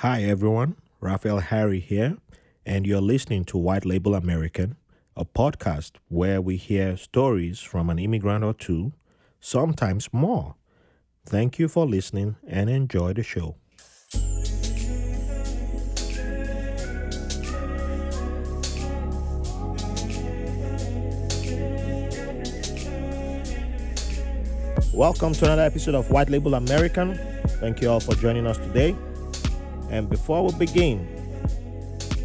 Hi, everyone. Raphael Harry here, and you're listening to White Label American, a podcast where we hear stories from an immigrant or two, sometimes more. Thank you for listening and enjoy the show. Welcome to another episode of White Label American. Thank you all for joining us today. And before we begin,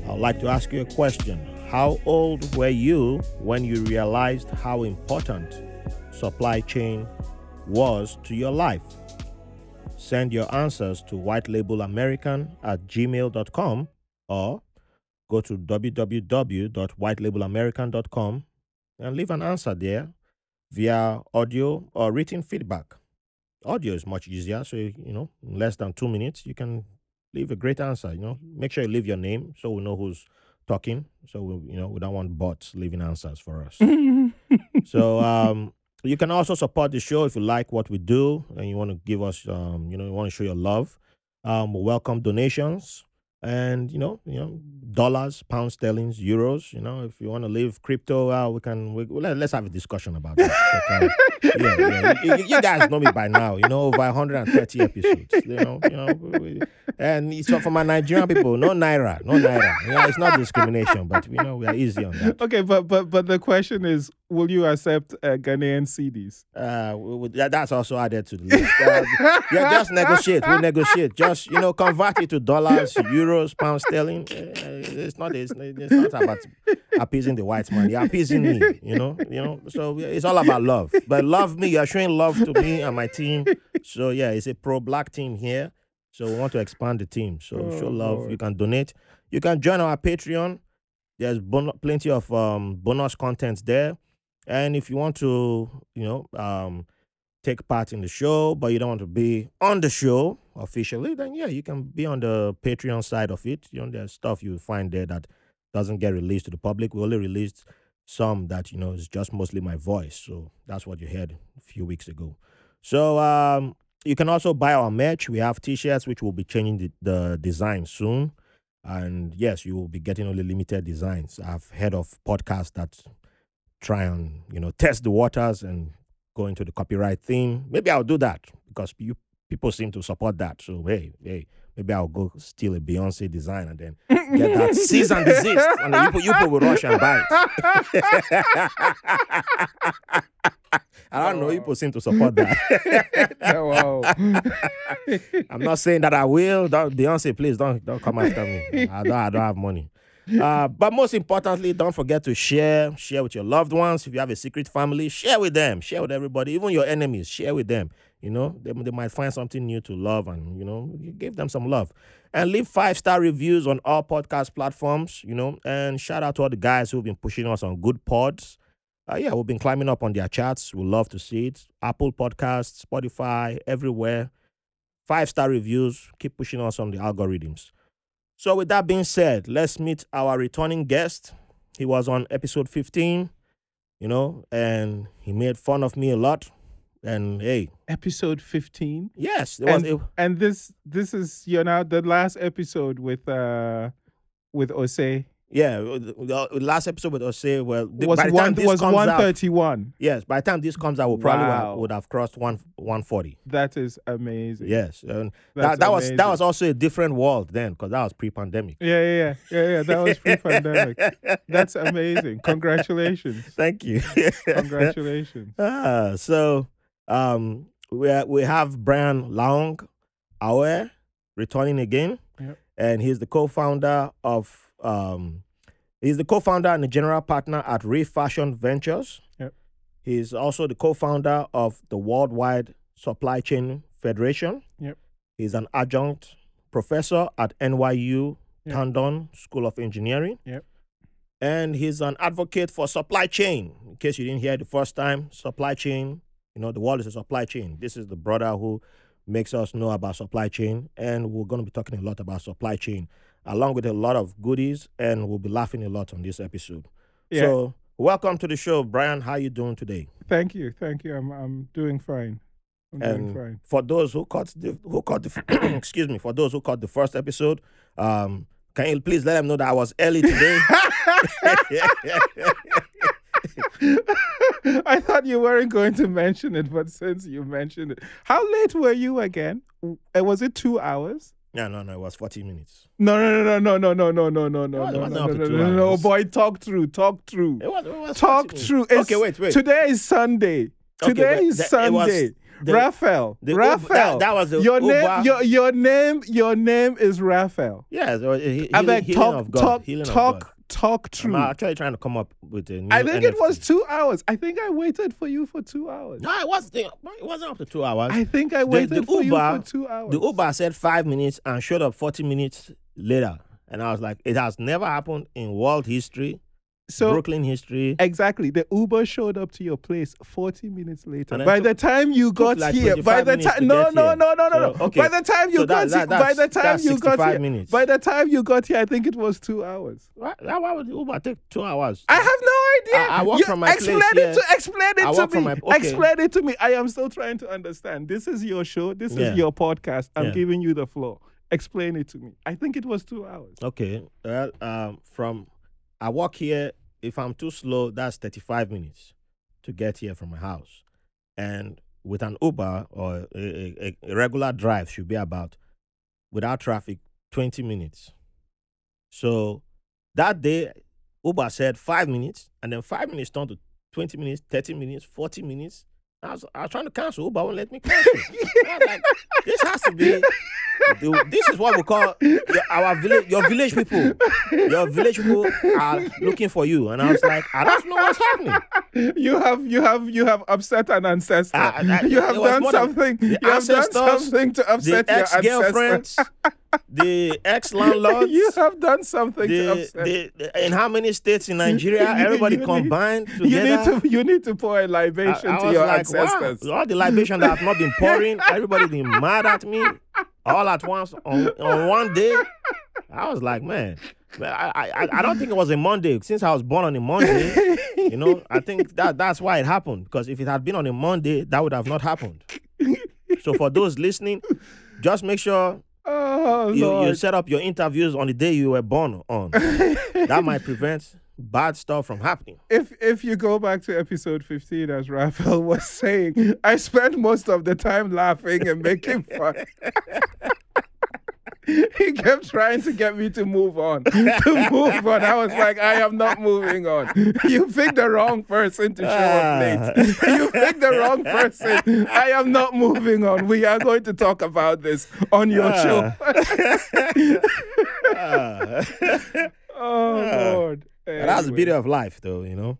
I'd like to ask you a question. How old were you when you realized how important supply chain was to your life? Send your answers to whitelabelamerican at gmail.com or go to www.whitelabelamerican.com and leave an answer there via audio or written feedback. Audio is much easier, so you know, in less than two minutes, you can leave a great answer. You know, make sure you leave your name so we know who's talking. So we, you know, we don't want bots leaving answers for us. so um, you can also support the show if you like what we do and you want to give us, um, you know, you want to show your love. Um, we welcome donations and you know, you know, dollars, pounds, sterlings, euros. You know, if you want to leave crypto, uh, we can. We, let, us have a discussion about that. But, uh, yeah, yeah. You, you, guys know me by now. You know, over 130 episodes. You know, you know, we, and so for my Nigerian people, no naira, no naira. Yeah, it's not discrimination, but you know, we are easy on that. Okay, but but but the question is, will you accept uh, Ghanaian cedis? Uh, we, we, that's also added to the list. Uh, yeah, just negotiate. We'll negotiate. Just you know, convert it to dollars, euros, pounds sterling. Uh, it's not. It's, it's not about appeasing the white man. You're appeasing me. You know. You know. So it's all about love. But love me. You're showing love to me and my team. So yeah, it's a pro-black team here. So we want to expand the team. So oh, show love. Lord. You can donate. You can join our Patreon. There's bon- plenty of um, bonus content there. And if you want to, you know, um, take part in the show, but you don't want to be on the show officially, then yeah, you can be on the Patreon side of it. You know, there's stuff you find there that doesn't get released to the public. We only released some that, you know, is just mostly my voice. So that's what you heard a few weeks ago. So um, you can also buy our merch. We have t-shirts which will be changing the, the design soon. And yes, you will be getting only limited designs. I've heard of podcasts that try and you know test the waters and go into the copyright thing. Maybe I'll do that because you people seem to support that. So hey, hey, maybe I'll go steal a Beyonce design and then get that cease and desist, and then you people, you people will rush and buy it. I don't know. Oh. People seem to support that. oh, wow. I'm not saying that I will. Don't, Beyonce, please don't don't come after me. I don't. I don't have money. Uh, but most importantly, don't forget to share. Share with your loved ones. If you have a secret family, share with them. Share with everybody, even your enemies. Share with them. You know, they, they might find something new to love, and you know, give them some love. And leave five star reviews on all podcast platforms. You know, and shout out to all the guys who've been pushing us on Goodpods. Uh, yeah, we've been climbing up on their charts. We love to see it. Apple Podcasts, Spotify, everywhere. Five star reviews. Keep pushing us on the algorithms. So, with that being said, let's meet our returning guest. He was on episode 15, you know, and he made fun of me a lot. And hey, episode 15? Yes, and, was, it, and this this is you know the last episode with uh with Ose. Yeah, the last episode with say well was by the one was one thirty one. Yes, by the time this comes out, we probably wow. would have crossed one one forty. That is amazing. Yes, and that, that was that was also a different world then because that was pre pandemic. Yeah, yeah, yeah, yeah, yeah. That was pre pandemic. That's amazing. Congratulations. Thank you. Congratulations. Ah, so um, we we have Brian Laung, our returning again, yep. and he's the co-founder of um, he's the co-founder and the general partner at Refashiond Ventures. Yep. He's also the co-founder of the Worldwide Supply Chain Federation. Yep. He's an adjunct professor at NYU yep. Tandon School of Engineering. Yep. And he's an advocate for supply chain. In case you didn't hear the first time, supply chain, you know, the world is a supply chain. This is the brother who makes us know about supply chain. And we're going to be talking a lot about supply chain along with a lot of goodies, and we'll be laughing a lot on this episode. Yeah. So, welcome to the show, Brian. How are you doing today? Thank you, thank you. I'm I'm doing fine. I'm doing fine. for those who caught the who caught the excuse me, for those who caught the first episode, um, can you please let them know that I was early today? I thought you weren't going to mention it, but since you mentioned it, how late were you again? Uh, Was it two hours? Yeah, no, no, it was 40 minutes. No, no, no, no, no, no, no, no, no, no, no, no, no, no, no, no, boy, talk through, talk through, It was, it was talk through. It's- Okay, wait, wait. Today is Sunday. Today is the- Sunday. the- Raphael, the Uber- Raphael. that- that was the your Uber- name. Your your name. Your name is Raphael. Yeah, so, uh, he, I beg, talk, of God. talk, of talk, talk I'm actually trying to come up with a new I think it was two hours. I think I waited for you for two hours. No, it was it wasn't up to two hours. I think I waited the for you for two hours. The Uber said five minutes and showed up 40 minutes later. And I was like, it has never happened in world history, so Brooklyn history. exactly, the Uber showed up to your place 40 minutes later. By the time you got like here, by the time no no no no no no. So, okay. By the time you So got that- here, that- by the time you got here, minutes. by the time you got here, I think it was two hours. Why, why would Uber take two hours? I have no idea. I- I walk You from my explain place it here. to explain it I to me. from my- okay. Explain it to me. I am still trying to understand. This is your show. This Yeah. is your podcast. I'm Yeah. giving you the floor. Explain it to me. I think it was two hours. Okay. Well, um, from I walk here. If I'm too slow, that's 35 minutes to get here from my house. And with an Uber or a, a, a regular drive should be about, without traffic, 20 minutes. So that day, Uber said five minutes, and then five minutes turned to 20 minutes, 30 minutes, 40 minutes. I was, I was trying to cancel. Uber won't let me cancel. Like, this has to be. This is what we call your, our village. Your village people. Your village people are looking for you, and I was like, I don't know what's happening. You have you have you have upset an ancestor. Ah, I- I- you have done something. You have done something to The upset your ancestor. ex-girlfriends, the ex-landlords. you have done something to the, upset. the, the- in how many states in Nigeria? Everybody you need- combined you need to you need to pour a libation I to was your like, ancestors. wow, all the libation that I've not been pouring, everybody been mad at me all at once on, on one day. I was like, man, man, I, I I don't think it was a Monday since I was born on a Monday. You know, I think that that's why it happened because if it had been on a Monday, that would have not happened. So for those listening, just make sure Oh you, you set up your interviews on the day you were born on. that might prevent bad stuff from happening. if if you go back to episode 15 as Raphael was saying, I spent most of the time laughing and making fun. he kept trying to get me to move on. To move on. I was like, I am not moving on. You picked the wrong person to show up late. You picked the wrong person. I am not moving on. We are going to talk about this on your show. Ah. oh Ah. Lord. But that's the beauty of life, though. You know,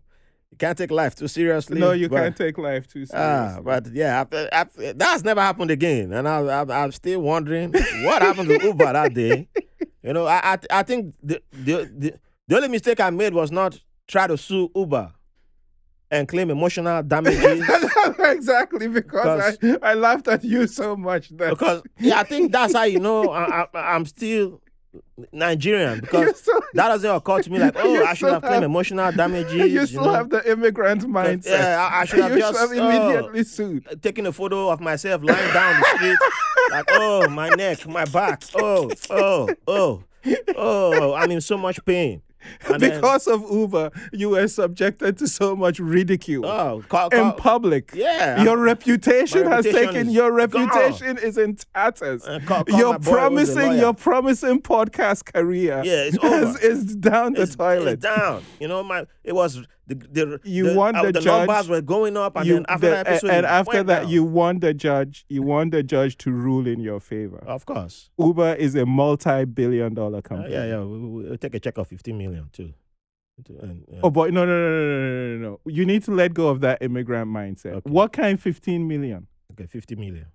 you can't take life too seriously. No, you but, can't take life too seriously. Ah, but yeah, after, after, that's never happened again, and I, I, I'm still wondering what happened to Uber that day. You know, I, I, I think the, the the the only mistake I made was not try to sue Uber and claim emotional damages. exactly because I, I laughed at you so much that because yeah, I think that's how you know I, I, I'm still Nigerian because that doesn't occur to me like, oh, I should have claimed emotional damages. you you still know? have the immigrant mindset. yeah, I- I should have you just, should have oh, immediately sued. Uh, taking a photo of myself lying down the street, like, oh, my neck, my back, oh, oh, oh, oh, I'm in so much pain. And then, Because of Uber, you were subjected to so much ridicule oh, call, in public. yeah, Your reputation, My has taken your gone. reputation is in tatters. Uh, call- call your promising your promising podcast career Yeah, it's is, is down the it's, toilet. it's down. You know, my it was the, the you the, want the, uh, the judge, numbers were going up, and you, then after the, that episode, and after that, down. you want the judge, you want the judge to rule in your favor. Of course, Uber is a multi-billion-dollar uh, company. Uh, yeah, yeah, we, will we take a check of fifteen million too. And, yeah. Oh, but no, no, no, no, no, no, no. You need to let go of that immigrant mindset. Okay. What kind? Fifteen million. Okay, fifty million.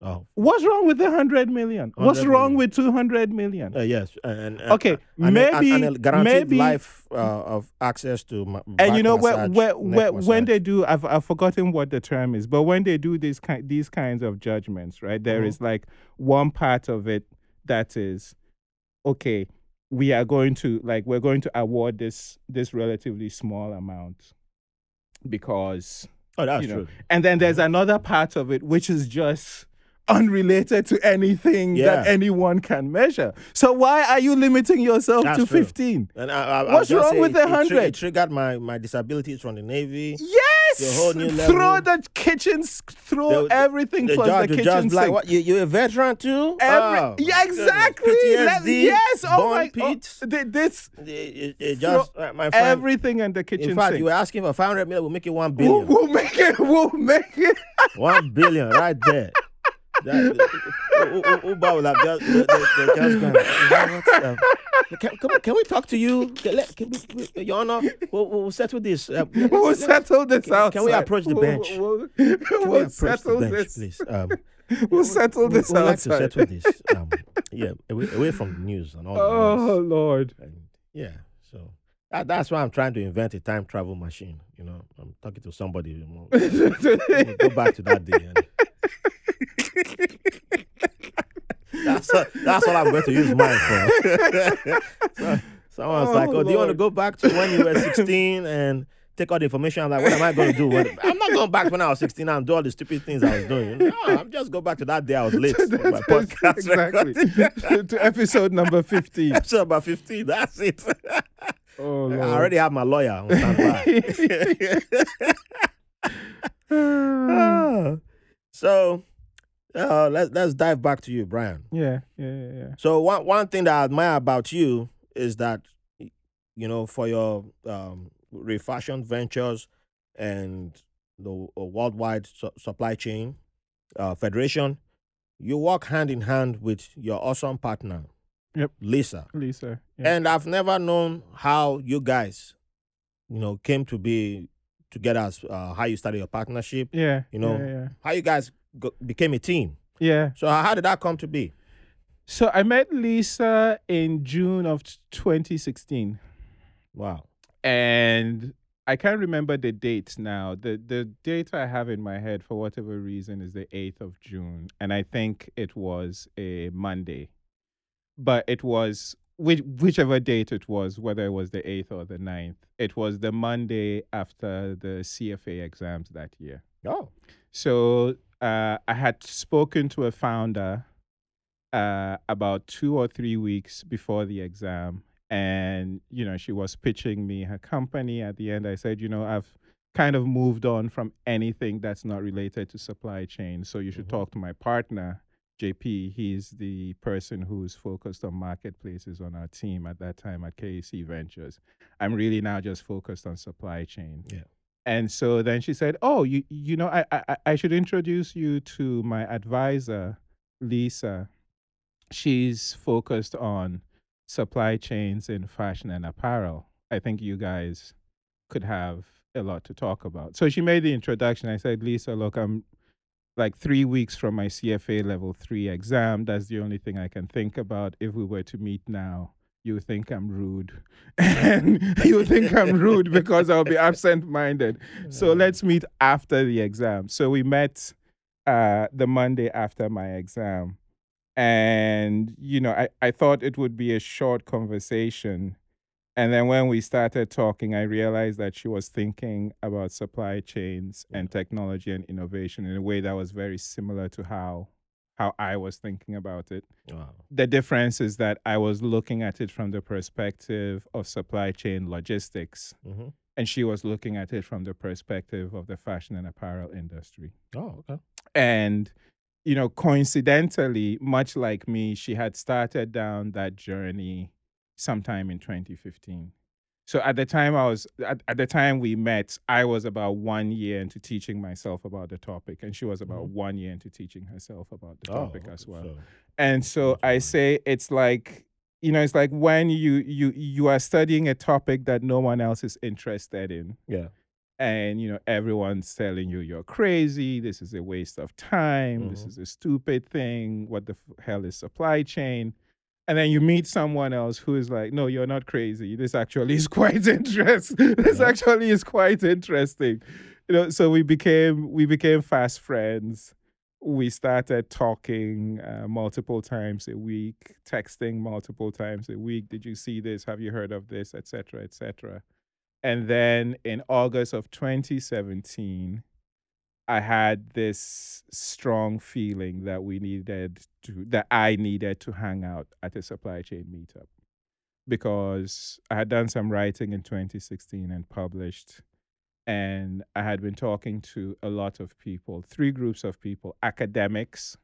Oh, What's wrong with the 100 million? What's 100 wrong million. with 200 million? uh, yes, and, and Okay, and, maybe- and, maybe- life uh, of access to ma- and you know where, massage, where, neck where, when they do I've, I've forgotten what the term is but when they do these kind these kinds of judgments right there Mhm. is like one part of it that is okay we are going to like we're going to award this this relatively small amount because Oh, that's you know. true. And then there's another part of it which is just unrelated to anything that anyone can measure. So why are you limiting yourself That's to true. 15? And I, I, What's wrong with it- the it tri- 100? It triggered my, my disabilities from the Navy. Yes. The whole new level. throw the kitchens, throw The- the- everything The plus judge, the the kitchen judge like? You, you're a veteran too? Every, Oh, yeah, exactly. goodness. Let- yes. Oh my. Oh, pit. this It, it, just, my friend. everything in the kitchen in fact, sink. you were asking for 500 million, we'll make it 1 we'll, billion. we'll make it. We'll make it. 1 billion right there. Can, we talk to you? Can, let, can we, we, Your Honor, we'll, we'll settle this. Uh, We'll settle this out. can we approach the bench? We'll, we'll, Can we we'll approach settle the bench, this. please? Um, We'll settle we- this we'd like to settle this. Um, yeah, away, away from the news and all Oh. Lord. And yeah, so that, that's why I'm trying to invent a time travel machine. You know, I'm talking to somebody. You know, we'll go back to that day. and- that's all, that's all I'm going to use mine for. so, someone's like, Oh, "Oh, do you want to go back to when you were 16 and take all the information?" I'm like, "What am I going to do?" I'm not going back when I was 16 and do all the stupid things I was doing. No, I'm just go back to that day I was late for my podcast. exactly. to episode number 15. Episode about 15. That's it. Oh, Lord. I already have my lawyer on standby. Ah. so uh, let's let's dive back to you, Brian. yeah, yeah, yeah, yeah. So one one thing that I admire about you is that you know for your um, refashiond ventures and the uh, worldwide su- supply chain uh, federation, you work hand in hand with your awesome partner, Yep. Lisa. Lisa. Yeah. And I've never known how you guys, you know, came to be together as uh, how you started your partnership, yeah. you know, Yeah, yeah. how you guys go- became a team. yeah. So how did that come to be? So I met Lisa in June of 2016. Wow. and I can't remember the date now. The the date I have in my head for whatever reason is the 8th of June and I think it was a Monday. But it was which, whichever date it was, whether it was the 8th or the 9th, it was the Monday after the CFA exams that year. Oh. So uh, I had spoken to a founder uh, about two or three weeks before the exam, and you know she was pitching me her company. At the end, I said, you know, I've kind of moved on from anything that's not related to supply chain. So you should Mhm. talk to my partner. JP, he's the person who's focused on marketplaces on our team at that time at KEC Ventures. I'm really now just focused on supply chain. Yeah. And so then she said, "Oh, you you know, I I, I should introduce you to my advisor, Lisa. She's focused on supply chains in fashion and apparel. I think you guys could have a lot to talk about." So she made the introduction. I said, "Lisa, look, I'm like three weeks from my CFA level three exam. That's the only thing I can think about. If we were to meet now, you think I'm rude. and you think I'm rude because I'll be absent minded. So let's meet after the exam. So we met uh, the Monday after my exam. And, you know, I, I thought it would be a short conversation. And then when we started talking, I realized that she was thinking about supply chains and technology and innovation in a way that was very similar to how how I was thinking about it. Wow. The difference is that I was looking at it from the perspective of supply chain logistics, hmm and she was looking at it from the perspective of the fashion and apparel industry. Oh, okay. And, you know, coincidentally, much like me, she had started down that journey sometime in 2015. So at the time I was at, at the time we met, I was about one year into teaching myself about the topic, and she was about Mhm. one year into teaching herself about the Oh, topic as okay. well. So, And so I say it's like you know, it's like when you you you are studying a topic that no one else is interested in, yeah. and you know everyone's telling you you're crazy. This is a waste of time. This Mhm. is a stupid thing. What the f- hell is supply chain? And then you meet someone else who is like, "No, you're not crazy. This actually is quite interesting. this Yeah. actually is quite interesting." You know, so we became we became fast friends we started talking uh, multiple times a week, texting multiple times a week. Did you see this? Have you heard of this? Etc. Etc. And then in August of 2017, I had this strong feeling that we needed to, that I needed to hang out at a supply chain meetup because I had done some writing in 2016 and published. And I had been talking to a lot of people, three groups of people academics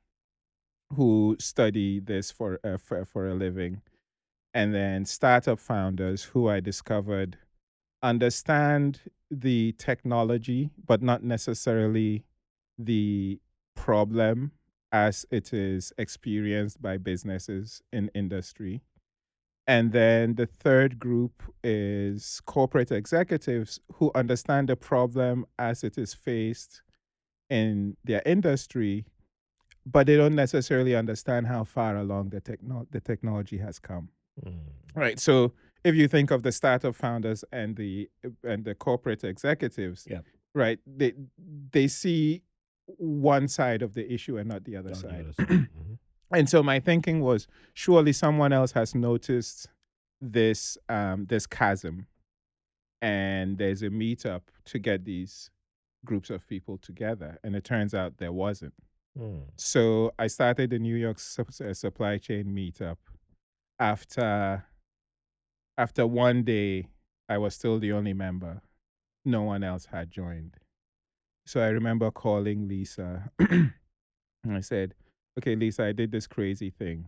who study this for, uh, for, for a living, and then startup founders who I discovered understand the technology, but not necessarily the problem as it is experienced by businesses in industry. And then the third group is corporate executives who understand the problem as it is faced in their industry, but they don't necessarily understand how far along the, techno- the technology has come. Mm. Right. So if you think of the startup founders and the and the corporate executives, Yeah. right, they they see one side of the issue and not the other the side. other side. Mhm. And so my thinking was, surely someone else has noticed this um, this chasm, and there's a meetup to get these groups of people together. And it turns out there wasn't. Mm. So I started the New York sup- uh, supply chain meetup. After after one day, I was still the only member. No one else had joined. So I remember calling Lisa and I said, Okay, Lisa, I did this crazy thing.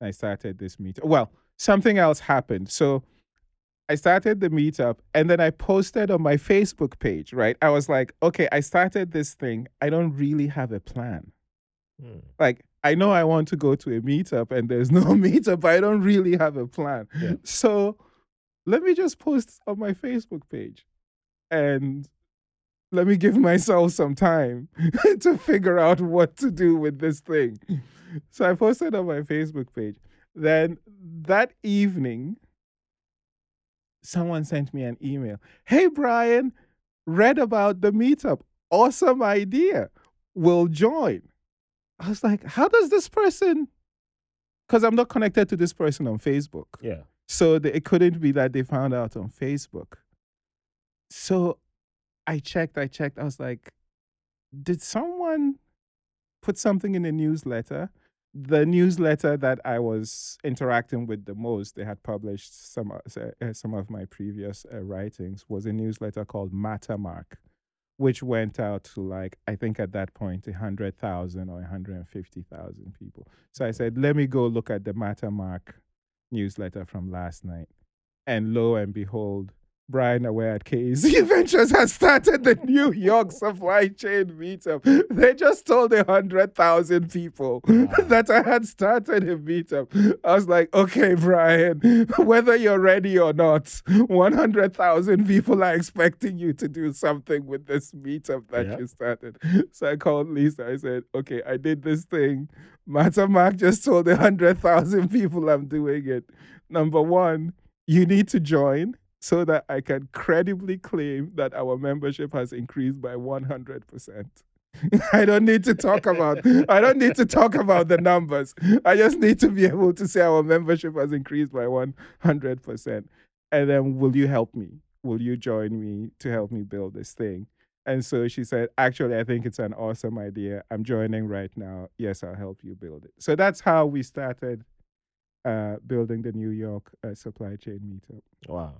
I started this meetup. Well, something else happened. So I started the meetup and then I posted on my Facebook page, right? I was like, okay, I started this thing. I don't really have a plan. Mm. Like, I know I want to go to a meetup and there's no meetup, but I don't really have a plan. Yeah. So let me just post on my Facebook page and let me give myself some time to figure out what to do with this thing. So I posted on my Facebook page. Then that evening, someone sent me an email. Hey, Brian, read about the meetup. Awesome idea. Will join. I was like, how does this person? Because I'm not connected to this person on Facebook. Yeah. So the, it couldn't be that they found out on Facebook. So I checked, I checked. I was like, did someone put something in the newsletter? The newsletter that I was interacting with the most, they had published some uh, uh, some of my previous uh, writings, was a newsletter called Mattermark, which went out to like I think at that point a hundred thousand or hundred and fifty thousand people. So I said, let me go look at the Mattermark newsletter from last night. And lo and behold, Brian Aoaeh at KEC Ventures has started the New York supply chain meetup. They just told a hundred thousand people that I had started a meetup. I was like, okay, Brian, whether you're ready or not, 100,000 people are expecting you to do something with this meetup that you started. So I called Lisa. I said, okay, I did this thing. Mattermark just told a 100,000 people I'm doing it. Number one, you need to join so that I can credibly claim that our membership has increased by 100%. I don't need to talk about I don't need to talk about the numbers. I just need to be able to say our membership has increased by 100%. And then will you help me? Will you join me to help me build this thing? And so she said, Actually, I think it's an awesome idea. I'm joining right now. Yes, I'll help you build it. So that's how we started uh, building the New York uh, supply chain meetup. Wow.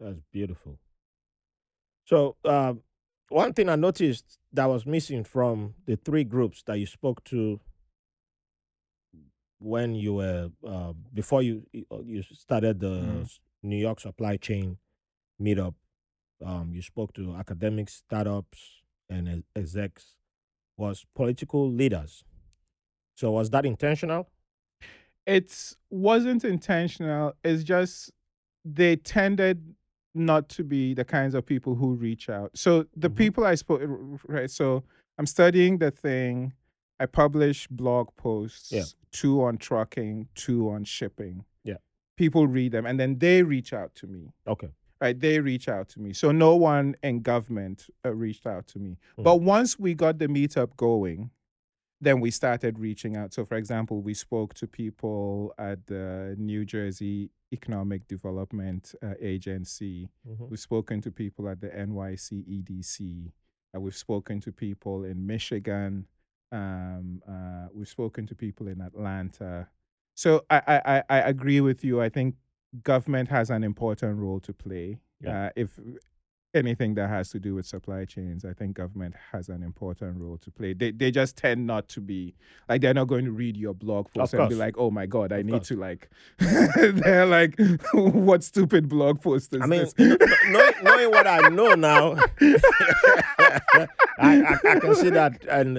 That's beautiful. So, um, one thing I noticed that was missing from the three groups that you spoke to when you were uh, before you you started the s- New York supply chain meetup, um, you spoke to academics, startups, and execs. Was political leaders. So was that intentional? It wasn't intentional. It's just they tended not to be the kinds of people who reach out. So the Mhm. people I spoke, right? So I'm studying the thing. I publish blog posts, Yeah. two on trucking, two on shipping. Yeah. People read them and then they reach out to me. Okay. right? They reach out to me. So no one in government uh, reached out to me. Mm. But once we got the meetup going, then we started reaching out. So, for example, we spoke to people at the New Jersey Economic Development uh, Agency. Mhm. We've spoken to people at the NYC EDC. Uh, we've spoken to people in Michigan. Um, uh, we've spoken to people in Atlanta. So I, I, I I agree with you. I think government has an important role to play. Yeah. Uh, if anything that has to do with supply chains, I think government has an important role to play. They they just tend not to be like they're not going to read your blog post and be like, oh my god, I Of need course. to like. they're like, what stupid blog post is I mean, this? knowing, knowing what I know now, I, I, I can see that, and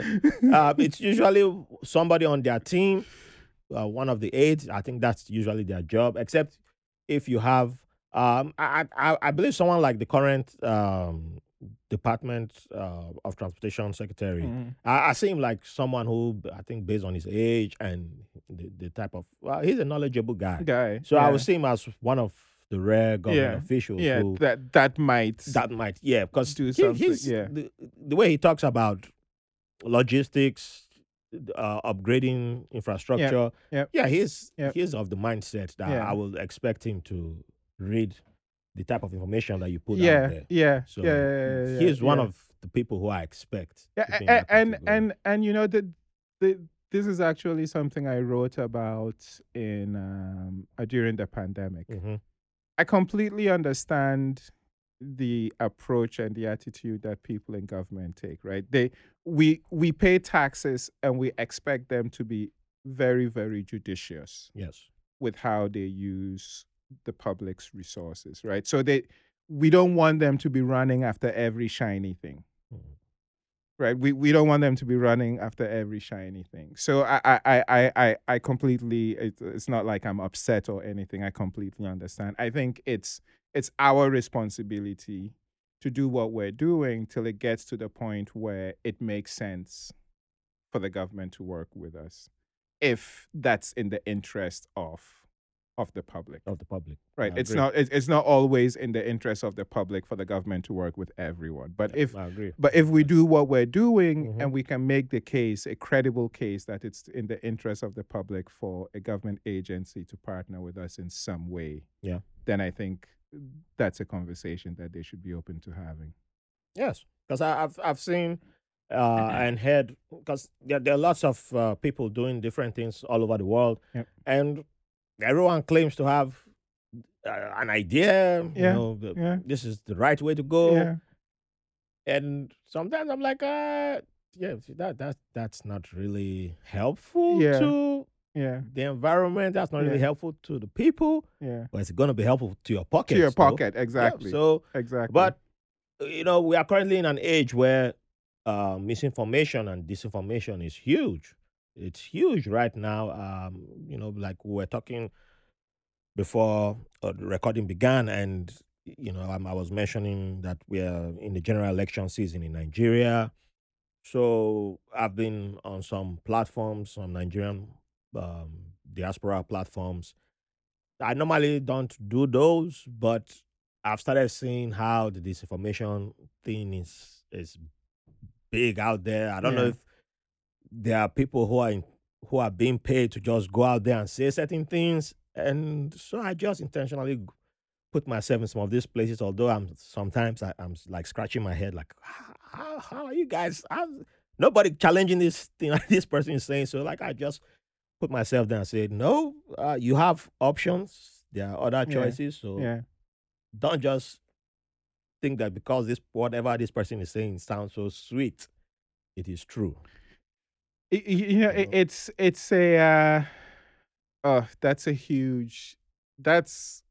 uh, it's usually somebody on their team, uh, one of the aides. I think that's usually their job. Except if you have, um, I, I, I believe someone like the current um, Department uh, of Transportation Secretary. Mhm. I, I see him like someone who I think, based on his age and the, the type of, well, he's a knowledgeable guy. Guy. So I yeah. would see him as one of the rare government Yeah. officials Yeah, who that that might. that might yeah because do he, something, he's yeah. the, the way he talks about logistics uh, upgrading infrastructure yep. yeah he's he's of the mindset that Yeah. i will expect him to read the type of information that you put yeah, out there yeah, so yeah, yeah, yeah, he's one yeah. of the people who i expect Yeah, to be in a- that and and and you know the the this is actually something I wrote about in um, uh, during the pandemic. Mhm. I completely understand the approach and the attitude that people in government take. Right? They we we pay taxes and we expect them to be very very judicious yes with how they use the public's resources. Right? So they we don't want them to be running after every shiny thing Mhm. right we we don't want them to be running after every shiny thing so i i i i i I completely it, it's not like i'm upset or anything i completely understand i think it's it's our responsibility to do what we're doing till it gets to the point where it makes sense for the government to work with us if that's in the interest of of the public of the public right I it's agree. not it, it's not always in the interest of the public for the government to work with everyone but if i agree but if we do what we're doing Mhm. and we can make the case, a credible case, that it's in the interest of the public for a government agency to partner with us in some way, Yeah. then I think that's a conversation that they should be open to having. Yes, because I've I've seen uh, and heard because there, there are lots of uh, people doing different things all over the world, Yep. and everyone claims to have uh, an idea. You Yeah, know, the- yeah. this is the right way to go. Yeah, And sometimes I'm like, uh, yeah, that that that's not really helpful Yeah. to yeah, the environment. That's not really helpful to the people. yeah. But it's gonna be helpful to your pocket. to your pocket, exactly, so exactly. but uh, you know, we are currently in an age where uh, misinformation and disinformation is huge. It's huge right now. Um, you know, like we were talking before uh, the recording began, and you know, um, I was mentioning that we are in the general election season in Nigeria. So I've been on some platforms, some Nigerian um, diaspora platforms. I normally don't do those, but I've started seeing how the disinformation thing is is big out there. I don't know if there are people who are in, who are being paid to just go out there and say certain things, and so I just intentionally put myself in some of these places. Although I'm sometimes I, I'm like scratching my head, like how, how are you guys? How, nobody challenging this thing like this person is saying. So like I just put myself there and said, no, uh, you have options. There are other Yeah. choices. So yeah, don't just think that because this whatever this person is saying sounds so sweet, it is true. You know, it, it's it's a uh, oh, that's a huge, that's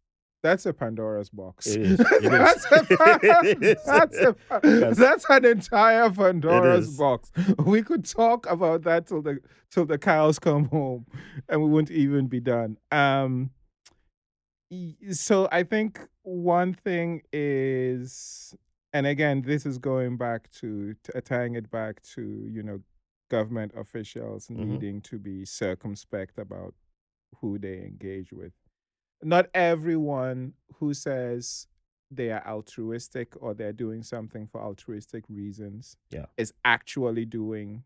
that's a Pandora's box. It is. It is. that's, a, that's, a, that's an entire Pandora's box. We could talk about that till the till the cows come home, and we wouldn't even be done. Um, so I think one thing is, and again, this is going back to, to tying it back to you know government officials Mhm. needing to be circumspect about who they engage with. Not everyone who says they are altruistic or they're doing something for altruistic reasons Yeah. is actually doing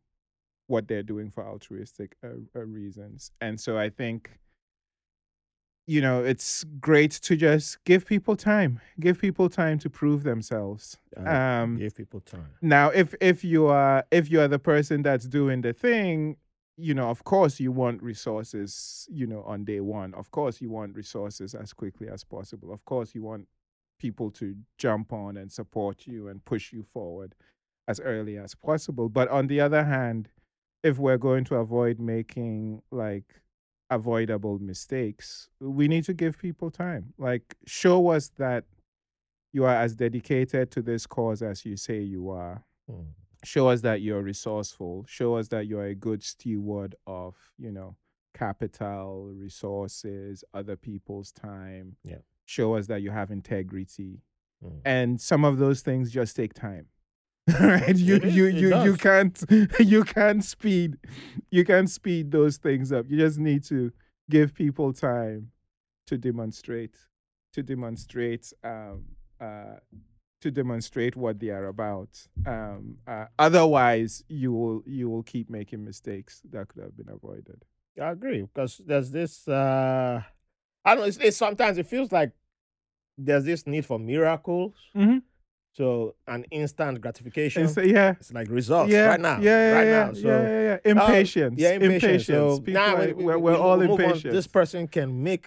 what they're doing for altruistic uh, uh, reasons. And so I think you know, it's great to just give people time, give people time to prove themselves. Um, give people time. now, if if you are if you are the person that's doing the thing, you know, of course you want resources, you know, on day one. Of course you want resources as quickly as possible. Of course you want people to jump on and support you and push you forward as early as possible. But on the other hand, if we're going to avoid making like avoidable mistakes, we need to give people time. Like show us that you are as dedicated to this cause as you say you are Mm. show us that you're resourceful show us that you're a good steward of you know capital resources other people's time Yeah. show us that you have integrity Mm. and some of those things just take time right you It you it you you can't you can't speed you can't speed those things up you just need to give people time to demonstrate to demonstrate um uh to demonstrate what they are about um uh, otherwise you will you will keep making mistakes that could have been avoided I agree because there's this. Uh, I don't. know, It's, it's sometimes it feels like there's this need for miracles. Mhm. So an instant gratification. and so, yeah it's like results yeah right now. yeah yeah right yeah, now. So yeah, yeah, yeah. impatience yeah, impatience. So People now we- we- we're, we- we're we all on. impatient This person can make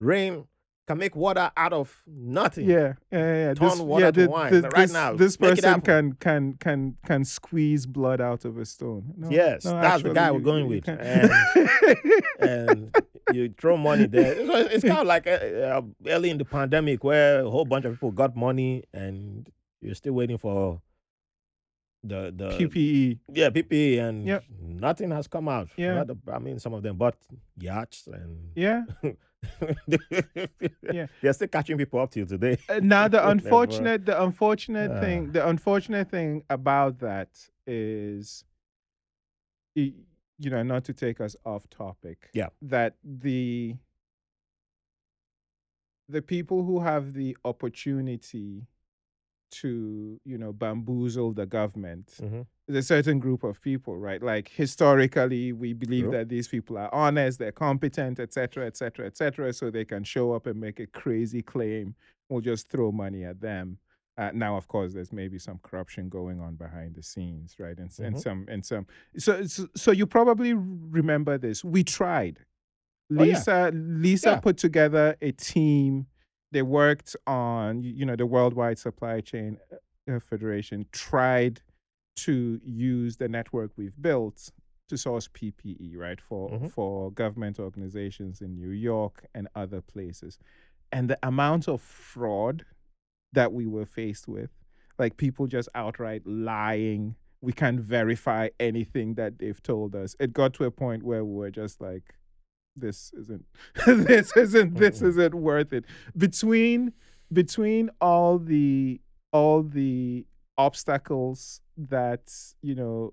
rain, can make water out of nothing. Yeah, yeah, yeah. Turn This, water yeah, to thi- wine thi- right this, now. This person can can can can squeeze blood out of a stone. No, Yes, no, that's the actually, guy we're going with. can't. and you throw money there. So it's, kind of like uh, uh, early in the pandemic where a whole bunch of people got money and you're still waiting for the the PPE. yeah PPE and Yep. nothing has come out. Yeah. The- I mean some of them bought yachts and Yeah. Yeah. they're still catching people up till today. Uh, now the unfortunate the unfortunate Ah. thing the unfortunate thing about that is you know not to take us off topic Yeah. that the the people who have the opportunity to you know bamboozle the government Mhm. there's a certain group of people right like historically we believe True. that these people are honest they're competent etc etc etc so they can show up and make a crazy claim we'll just throw money at them uh, now of course there's maybe some corruption going on behind the scenes right and, s- and some and some so, so so you probably remember this we tried Oh, yeah. lisa lisa Yeah. put together a team they worked on you know the worldwide supply chain uh, federation tried to use the network we've built to source PPE, right, for Mhm. for government organizations in New York and other places. And the amount of fraud that we were faced with, like people just outright lying, we can't verify anything that they've told us. It got to a point where we were just like, this isn't this isn't this mm-hmm. isn't worth it. Between between all the all the obstacles that you know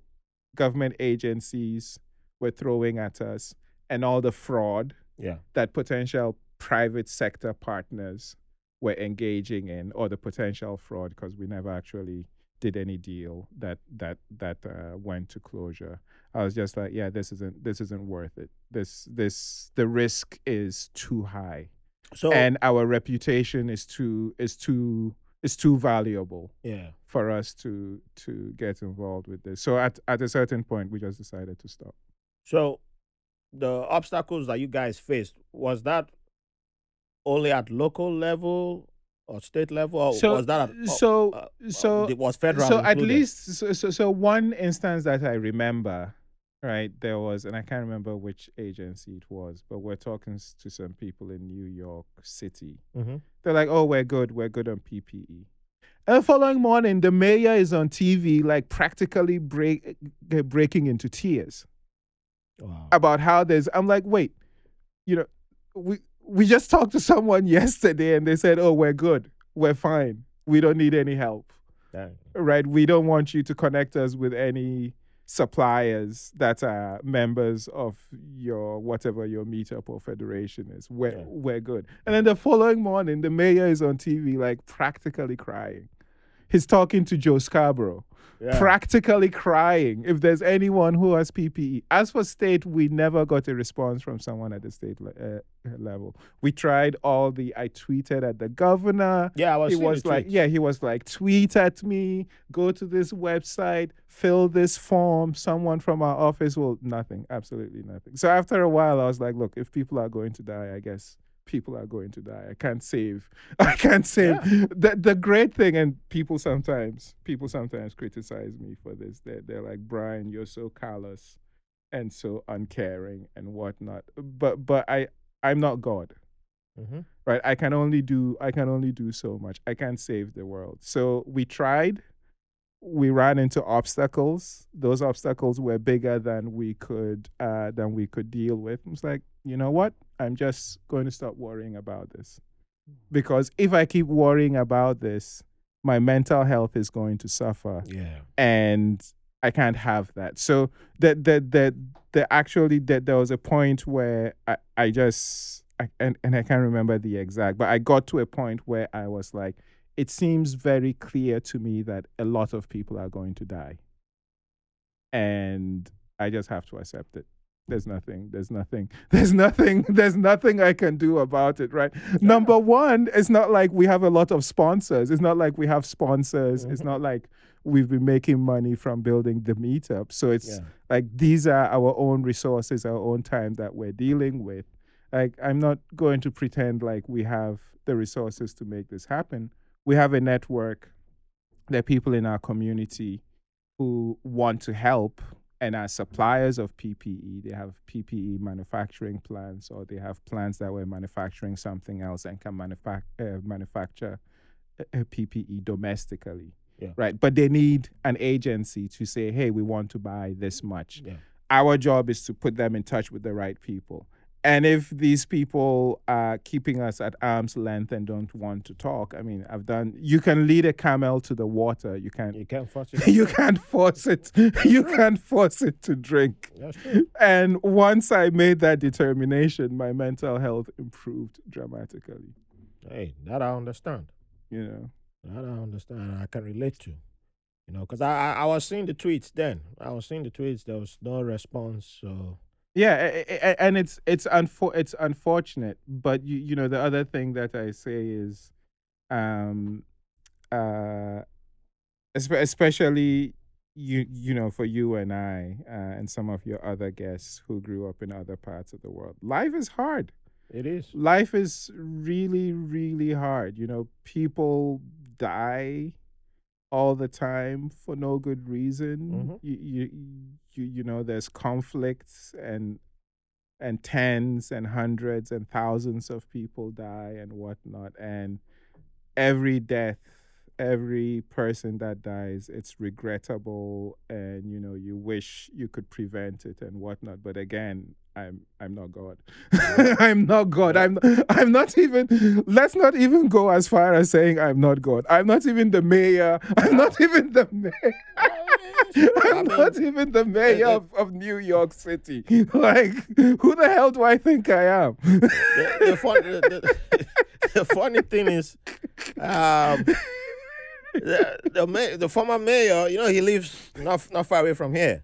government agencies were throwing at us and all the fraud Yeah. that potential private sector partners were engaging in or the potential fraud because we never actually did any deal that that that uh, went to closure i was just like yeah this isn't this isn't worth it this this the risk is too high So and our reputation is too is too is too valuable yeah. for us to to get involved with this. So at at a certain point, we just decided to stop. So the obstacles that you guys faced was that only at local level or state level, or So was that at, so uh, so it was federal? so at least so, so so one instance that I remember, right? There was, and I can't remember which agency it was, but we're talking to some people in New York City. Mhm. They're like, "Oh, we're good. We're good on PPE." And the following morning, the mayor is on TV, like practically break, uh, breaking into tears. Wow. about how there's I'm like, wait, you know, we we just talked to someone yesterday and they said, "Oh, we're good. We're fine. We don't need any help." Dang. Right? We don't want you to connect us with any suppliers that are members of your whatever your meetup or federation is. We're Yeah. we're good. And then the following morning the mayor is on TV like practically crying. He's talking to Joe Scarborough, Yeah. practically crying if there's anyone who has PPE. As for state, we never got a response from someone at the state le- uh, level. We tried all the. I tweeted at the governor. Yeah, I was he was like, tweets. yeah, he was like, tweet at me, go to this website, fill this form. Someone from our office will nothing, absolutely nothing. So after a while, I was like, look, if people are going to die, I guess people are going to die. I can't save. I can't save. The the great thing, and people sometimes people sometimes criticize me for this. They're they're like, Brian, you're so callous and so uncaring and whatnot. But but I I'm not God Mhm. right i can only do i can only do so much i can't save the world so we tried we ran into obstacles those obstacles were bigger than we could uh than we could deal with it's like you know what i'm just going to stop worrying about this mm. because if i keep worrying about this my mental health is going to suffer Yeah. and I can't have that. So that that that the actually that there was a point where I, I just I, and, and I can't remember the exact, but I got to a point where I was like, it seems very clear to me that a lot of people are going to die. And I just have to accept it. There's nothing, there's nothing, there's nothing, there's nothing I can do about it, right? Number one, it's not like we have a lot of sponsors. It's not like we have sponsors. It's Mhm. not like we've been making money from building the meetup. So it's Yeah. like these are our own resources, our own time that we're dealing with. Like I'm not going to pretend like we have the resources to make this happen. We have a network. There are people in our community who want to help and are suppliers of PPE. They have PPE manufacturing plants, or they have plants that were manufacturing something else and can manufac- uh, manufacture uh, uh, PPE domestically. Yeah. Right. But they need an agency to say, hey, we want to buy this much. Yeah. Our job is to put them in touch with the right people. And if these people are keeping us at arm's length and don't want to talk, I mean, I've done, you can lead a camel to the water. You can't You can't force it. you can't force it. You can't force it to drink. That's true. And once I made that determination, my mental health improved dramatically. Hey, that I understand. You know. That I understand. I can relate to. You know, because I, I I was seeing the tweets then. I was seeing the tweets. There was no response. So Yeah, and it's it's unfor- it's unfortunate, but you you know the other thing that I say is, um, uh, espe- especially you you know for you and I uh, and some of your other guests who grew up in other parts of the world, life is hard. it is. life is really really hard you know people die all the time for no good reason Mhm. you, you you you know there's conflicts and and tens and hundreds and thousands of people die and whatnot and every death every person that dies it's regrettable and you know you wish you could prevent it and whatnot but again i'm i'm not god. I'm not god. I'm i'm not even let's not even go as far as saying i'm not god. I'm not even the mayor. I'm not even the mayor I'm not even the mayor it- of, of New York City. Like, who the hell do I think I am? the, the, fun, the, the, funny thing is, um, the the, the former mayor, you know, he lives not not far away from here.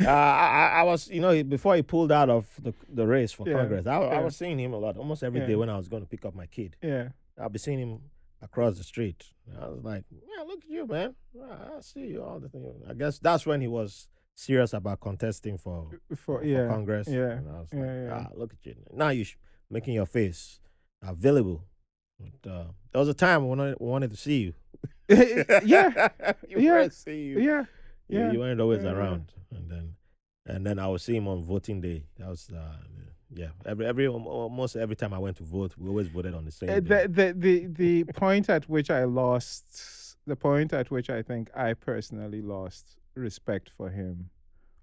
Uh, I, I- was, you know, before he pulled out of the, the race for Yeah, Congress, I, I was seeing him a lot, almost every day Yeah. when I was going to pick up my kid. yeah. I'll be seeing him across the street. I was like, yeah, look at you, man. I see you all the thing. I guess that's when he was serious about contesting for, For, for yeah. Congress. yeah, And I was yeah, like, yeah. ah, look at you. Now you're making your face available. But, uh, there was a time when I wanted to see you. yeah. you Yeah. see you. Yeah. Yeah. You weren't always yeah. around. And then and then I would see him on voting day. That was uh, yeah. Every every almost every time I went to vote, we always voted on the same Uh, day. the, the the the point at which I lost the point at which I think I personally lost respect for him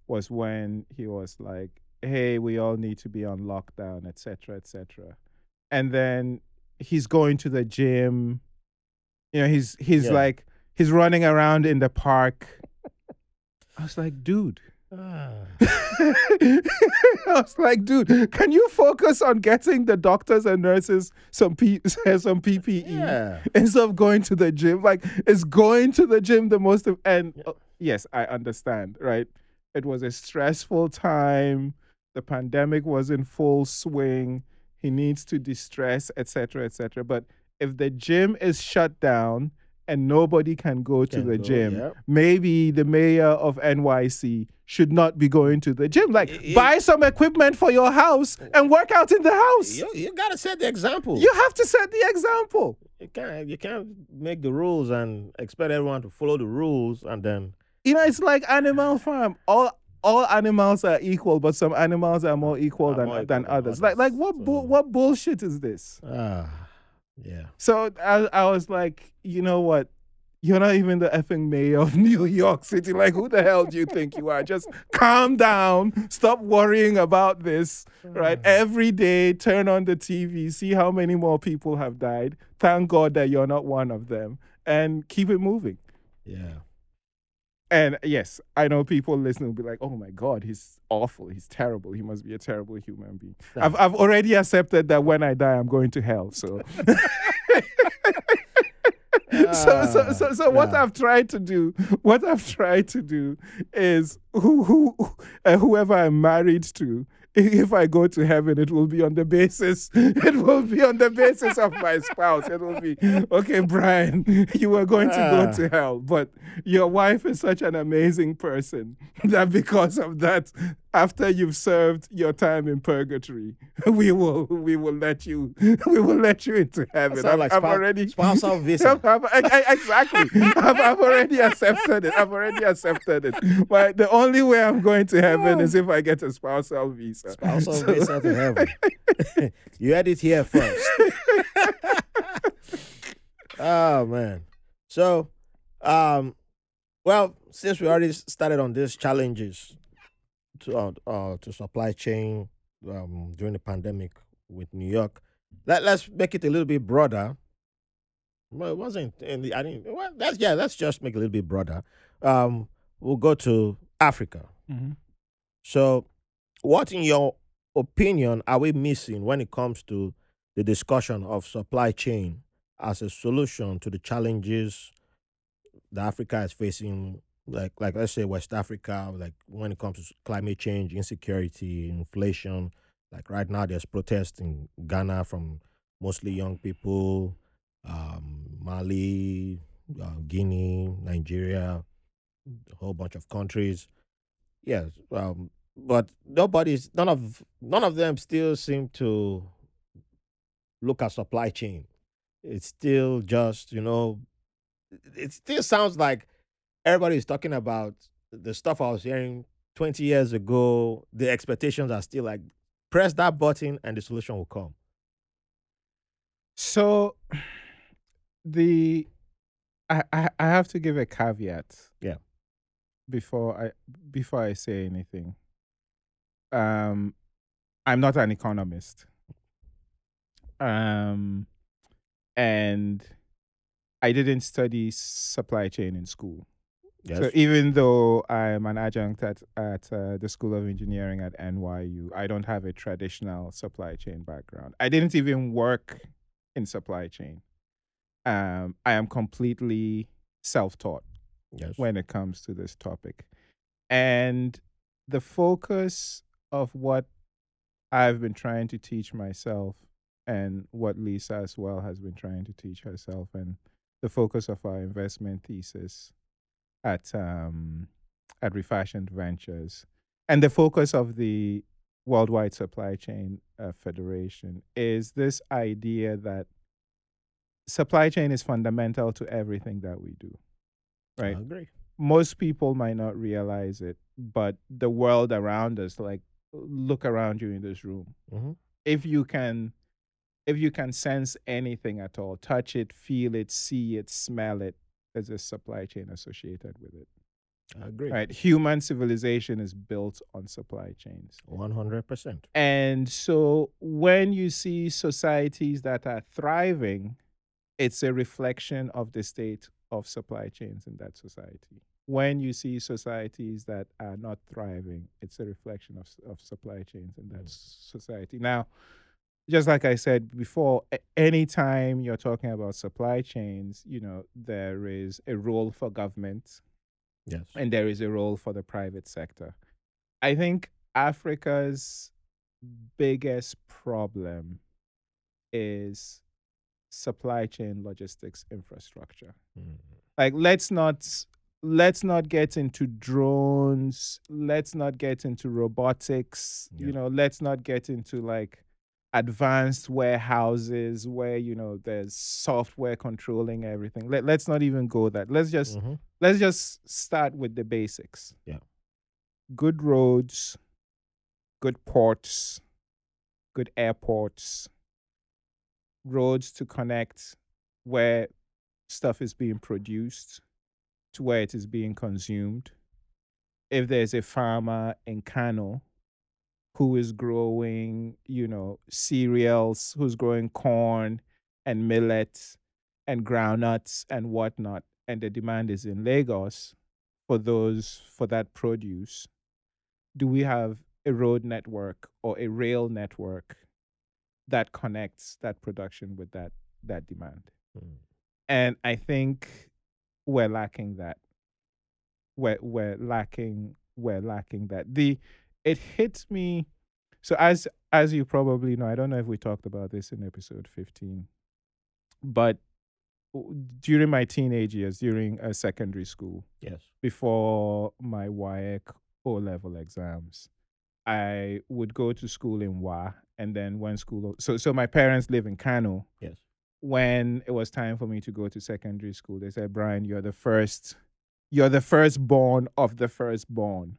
was when he was like, "Hey, we all need to be on lockdown, etc., etc." And then he's going to the gym. You know, he's he's Yeah. like he's running around in the park. I was like, dude, Ah. I was like, dude, can you focus on getting the doctors and nurses some P- some PPE Yeah. instead of going to the gym? Like, is going to the gym the most? Of, and uh, yes, I understand, right? It was a stressful time. The pandemic was in full swing. He needs to distress, etc., etc. But if the gym is shut down and nobody can go to the go, gym, yep. maybe the mayor of NYC should not be going to the gym. Like, y- buy some equipment for your house and work out in the house. You, you gotta set the example. You have to set the example. You can't you can't make the rules and expect everyone to follow the rules and then You know, it's like Animal Farm. All all animals are equal, but some animals are more equal Are than more than equal than others. Like like what So- what bullshit is this? ah yeah. So I I was like, you know what? You're not even the effing mayor of New York City. Like, who the hell do you think you are? Just calm down. Stop worrying about this. Right? Mm. Every day, turn on the TV, see how many more people have died. Thank God that you're not one of them, and keep it moving. Yeah. And yes, I know people listening will be like, "Oh my God, he's awful. He's terrible. He must be a terrible human being." I've I've already accepted that when I die, I'm going to hell. So, so, so, so, so what Ah, I've tried to do, what I've tried to do, is who who uh, whoever I'm married to. If I go to heaven, it will be on the basis. It will be on the basis of my spouse. It will be okay, Brian. You were going to go Ah. to hell, but your wife is such an amazing person that because of that, after you've served your time in purgatory, we will we will let you we will let you into heaven. I've, like I've spou- already spousal visa. I've- I've- I- exactly. I've, I've already accepted it. I've already accepted it. But the only way I'm going to heaven is if I get a spousal visa. Spousal So- visa to heaven. you had it here first. oh man. So um well, since we already started on these challenges to uh, uh to supply chain um during the pandemic with New York, let, let's make it a little bit broader. Well, it wasn't in the I didn't well that's yeah, let's just make it a little bit broader. Um we'll go to Africa. Mhm. So, what, in your opinion, are we missing when it comes to the discussion of supply chain as a solution to the challenges that Africa is facing? Like, like let's say West Africa, like when it comes to climate change, insecurity, inflation. Like right now, there's protests in Ghana from mostly young people, um, Mali, uh, Guinea, Nigeria, a whole bunch of countries. Yes, um, but nobody's none of none of them still seem to look at supply chain. It's still just you know, it still sounds like everybody is talking about the stuff I was hearing twenty years ago. The expectations are still like press that button and the solution will come. So the I, I I have to give a caveat. Yeah. Before I before I say anything. Um I'm not an economist. Um and I didn't study supply chain in school. Yes. So even though I'm an adjunct at at uh, the School of Engineering at NYU, I don't have a traditional supply chain background. I didn't even work in supply chain. Um, I am completely self-taught yes. when it comes to this topic, and the focus of what I've been trying to teach myself, and what Lisa as well has been trying to teach herself, and the focus of our investment thesis at um, at Refashiond Ventures, and the focus of the Worldwide Supply Chain uh, Federation is this idea that supply chain is fundamental to everything that we do. Right. I agree. Most people might not realize it, but the world around us, like look around you in this room. hmm If you can if you can sense anything at all, touch it, feel it, see it, smell it, there's a supply chain associated with it. I agree. Right? Human civilization is built on supply chains. One hundred percent. And so when you see societies that are thriving, it's a reflection of the state of supply chains in that society. when you see societies that are not thriving, it's a reflection of of supply chains in that Mm. society. Now, just like I said before, anytime you're talking about supply chains, you know, there is a role for government Yes. and there is a role for the private sector. I think Africa's biggest problem is supply chain logistics infrastructure. Mm. Like let's not let's not get into drones, let's not get into robotics, Yeah. you know, let's not get into like advanced warehouses where you know there's software controlling everything. Let, let's not even go that. Let's just Mhm. let's just start with the basics. Yeah. Good roads, good ports, good airports, roads to connect where stuff is being produced to where it is being consumed. If there's a farmer in Kano who is growing, you know, cereals, who's growing corn and millet and groundnuts and whatnot, and the demand is in Lagos for those for that produce, do we have a road network or a rail network that connects that production with that that demand? Mm. And I think we're lacking that. We're we're lacking we're lacking that. The it hits me so as as you probably know, I don't know if we talked about this in episode 15, but during my teenage years, during a secondary school, Yes. before my WAEC O level exams, I would go to school in Wa, and then when school so so my parents live in Kano. Yes. When it was time for me to go to secondary school, they said, "Brian, you're the first, you're the firstborn of the firstborn.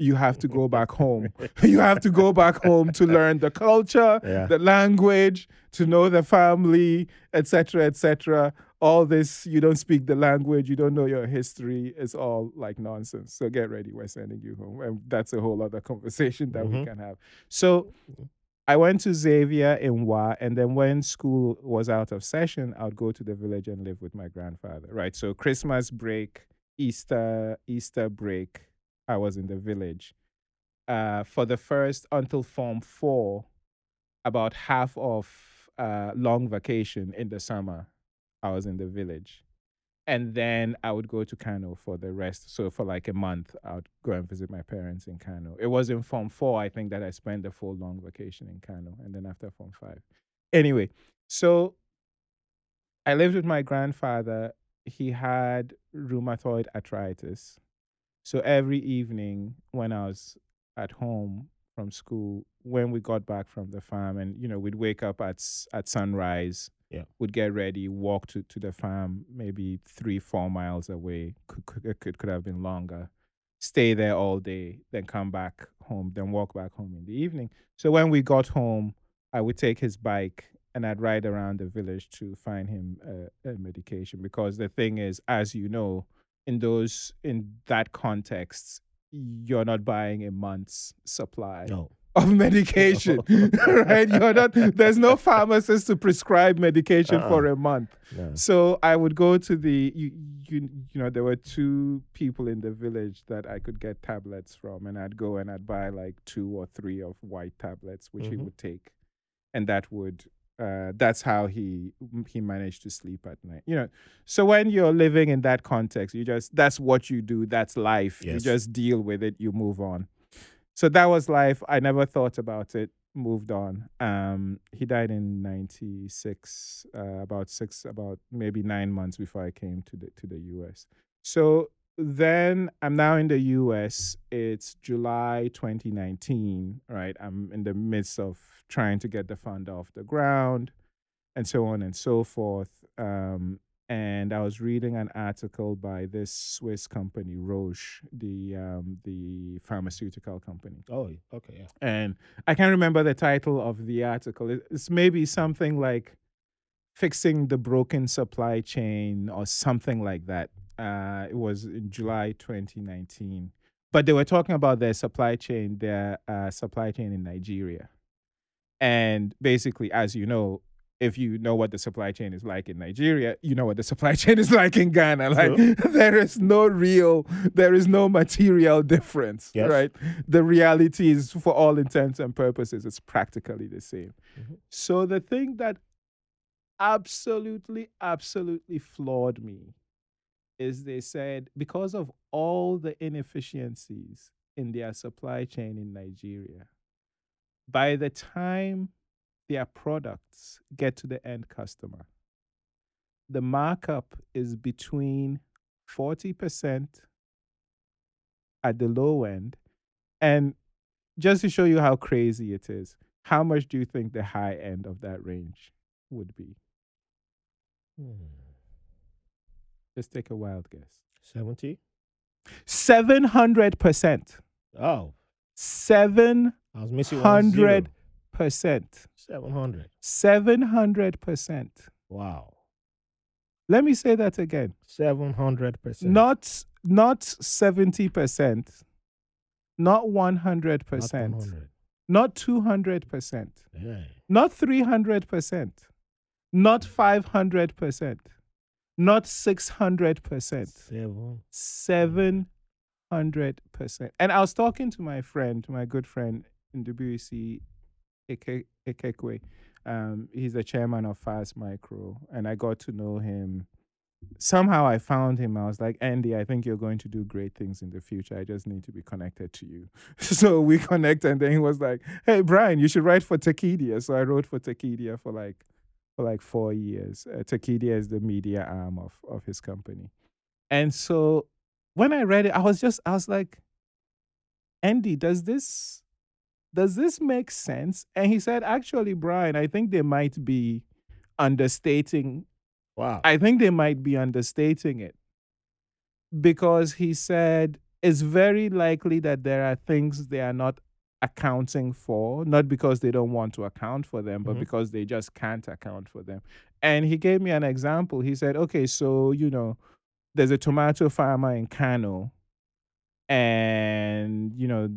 You have to go back home. you have to go back home to learn the culture, Yeah. the language, to know the family, etc., etc. All this, you don't speak the language, you don't know your history. It's all like nonsense. So get ready, we're sending you home, and that's a whole other conversation that we Mhm. can have. So I went to Xavier in Wa, and then when school was out of session, I would go to the village and live with my grandfather. Right. So Christmas break, Easter, Easter break, I was in the village. Uh, for the first until Form Four, about half of uh, long vacation in the summer, I was in the village. And then I would go to Kano for the rest. So for like a month, I would go and visit my parents in Kano. It was in Form 4, I think, that I spent the full long vacation in Kano. And then after Form 5. Anyway, so I lived with my grandfather. He had rheumatoid arthritis. So every evening when I was at home from school, when we got back from the farm, and you know, we'd wake up at at sunrise, Yeah. would get ready, walk to, to the farm, maybe three, four miles away. Could, could could could have been longer. Stay there all day, then come back home, then walk back home in the evening. So when we got home, I would take his bike and I'd ride around the village to find him a, a medication. Because the thing is, as you know, in those in that context, you're not buying a month's supply No. of medication, right? You're not. There's no pharmacist to prescribe medication for a month. No. So I would go to the you, you you know there were two people in the village that I could get tablets from, and I'd go and I'd buy like two or three of white tablets, which he Mhm. would take, and that would. Uh, that's how he he managed to sleep at night. You know, so when you're living in that context, you just that's what you do. That's life. You just deal with it. You move on. So that was life. I never thought about it. Moved on. Um, he died in '96, uh, about six, about maybe nine months before I came to the to the U.S. So then I'm now in the U.S. It's July 2019, right? I'm in the midst of trying to get the fund off the ground, and so on and so forth. Um, and I was reading an article by this Swiss company, Roche, the um, the pharmaceutical company, Oh, okay. Yeah. and I can't remember the title of the article. It's maybe something like "Fixing the Broken Supply Chain" or something like that. Uh, it was in July 2019, but they were talking about their supply chain, their uh, supply chain in Nigeria, and basically, as you know, if you know what the supply chain is like in Nigeria, you know what the supply chain is like in Ghana. Like there is no real, there is no material difference, Yes. right? The reality is, for all intents and purposes, it's practically the same. Mhm. So the thing that absolutely, absolutely floored me is they said because of all the inefficiencies in their supply chain in Nigeria, by the time their products get to the end customer, the markup is between 40% at the low end. And just to show you how crazy it is, how much do you think the high end of that range would be? Hmm. Just take a wild guess. 70? 700%. Oh, 700%. I was missing one zero. 700. 700%. Wow. Let me say that again. 700%. Not not 70%, not 100%, Not 200%, not 300%, not 500%, not 600%, Seven. 700%. And I was talking to my friend, my good friend in WC, Ike- Ekekwe. Um, he's the chairman of Fasmicro, and I got to know him. Somehow I found him. I was like, Andy, I think you're going to do great things in the future. I just need to be connected to you. so we connected, and then he was like, Hey, Brian, you should write for Tekedia. So I wrote for Tekedia for like for like four years. Uh, Tekedia is the media arm of of his company, and so when I read it, I was just I was like, Andy, does this does this make sense? And he said, actually, Brian, I think they might be understating. Wow. I think they might be understating it because he said it's very likely that there are things they are not accounting for, not because they don't want to account for them, but Mhm. because they just can't account for them. And he gave me an example. He said, okay, so, you know, there's a tomato farmer in Kano, and, you know,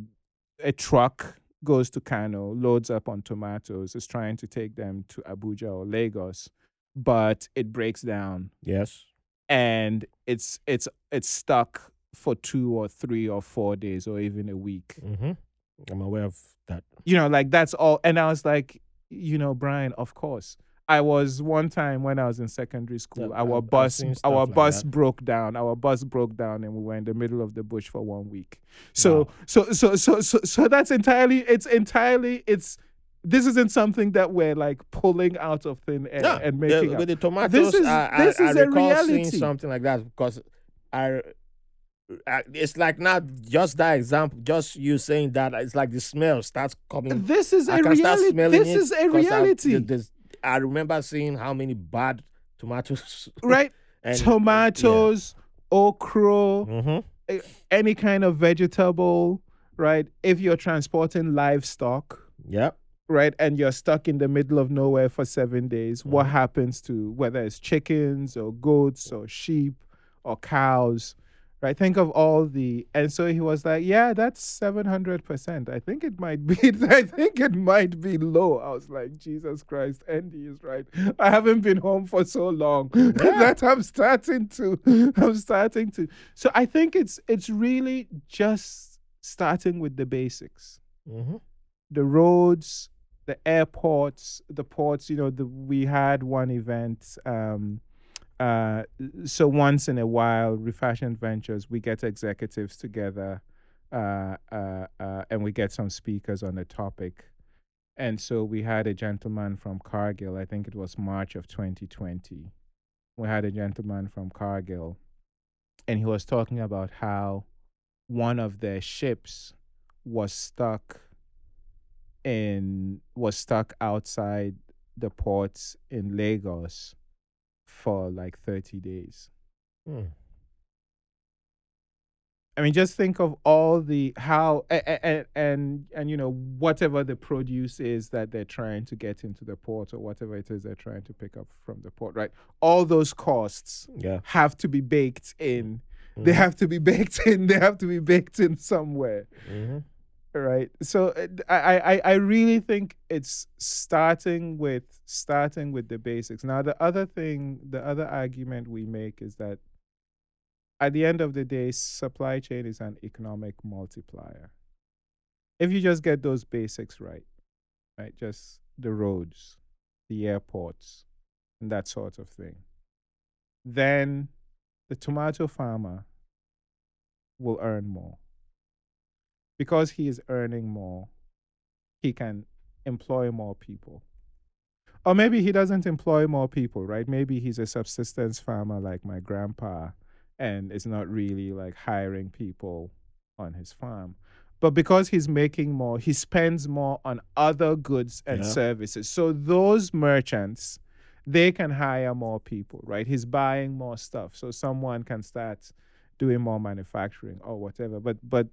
a truck goes to Kano, loads up on tomatoes, is trying to take them to Abuja or Lagos, but it breaks down yes. and it's it's it's stuck for two or three or four days or even a week. Mm-hmm. I'm aware of that. You know, like that's all. And I was like, you know, Brian, of course. I was one time when I was in secondary school. Yeah, our I've bus, our like bus that. broke down. Our bus broke down, and we were in the middle of the bush for one week. So, Wow. so, so, so, so, so that's entirely. It's entirely. It's. This isn't something that we're like pulling out of thin air Yeah, and the- making up. with the tomatoes, is- I, this I, is I a recall seeing reality. something like that because I, I, it's like not just that example, just you saying that. It's like the smell starts coming. This is I a reality. This is a reality, this- I remember seeing how many bad tomatoes. right? and, Tomatoes, okra, hmm any kind of vegetable, right? If you're transporting livestock, Yep. right, and you're stuck in the middle of nowhere for seven days, what Mhm. happens to whether it's chickens or goats or sheep or cows, right? Think of all the, and so he was like, "Yeah, that's seven hundred percent. I think it might be. I think it might be low." I was like, "Jesus Christ, Andy is right. I haven't been home for so long that I'm starting to, I'm starting to. So I think it's it's really just starting with the basics." hmm the roads, the airports, the ports. You know, the, we had one event. Um, uh, so once in a while, Refashiond Ventures, we get executives together, uh, uh, uh, and we get some speakers on the topic. And so we had a gentleman from Cargill. I think it was March of 2020. We had a gentleman from Cargill, and he was talking about how one of their ships was stuck in was stuck outside the ports in Lagos for like 30 days. Hmm. I mean, just think of all the how and and and you know whatever the produce is that they're trying to get into the port or whatever it is they're trying to pick up from the port, right? All those costs Yeah. have to be baked in. They Mhm. have to be baked in. They have to be baked in somewhere. hmm right so uh, I, I i really think it's starting with starting with the basics. Now the other thing the other argument we make is that at the end of the day supply chain is an economic multiplier. If you just get those basics right right just the roads the airports and that sort of thing then the tomato farmer will earn more because he is earning more, he can employ more people. Or maybe he doesn't employ more people, right? Maybe he's a subsistence farmer like my grandpa and is not really like hiring people on his farm. But because he's making more, he spends more on other goods and Yeah. services. So those merchants, they can hire more people, right? He's buying more stuff. So someone can start doing more manufacturing or whatever. But but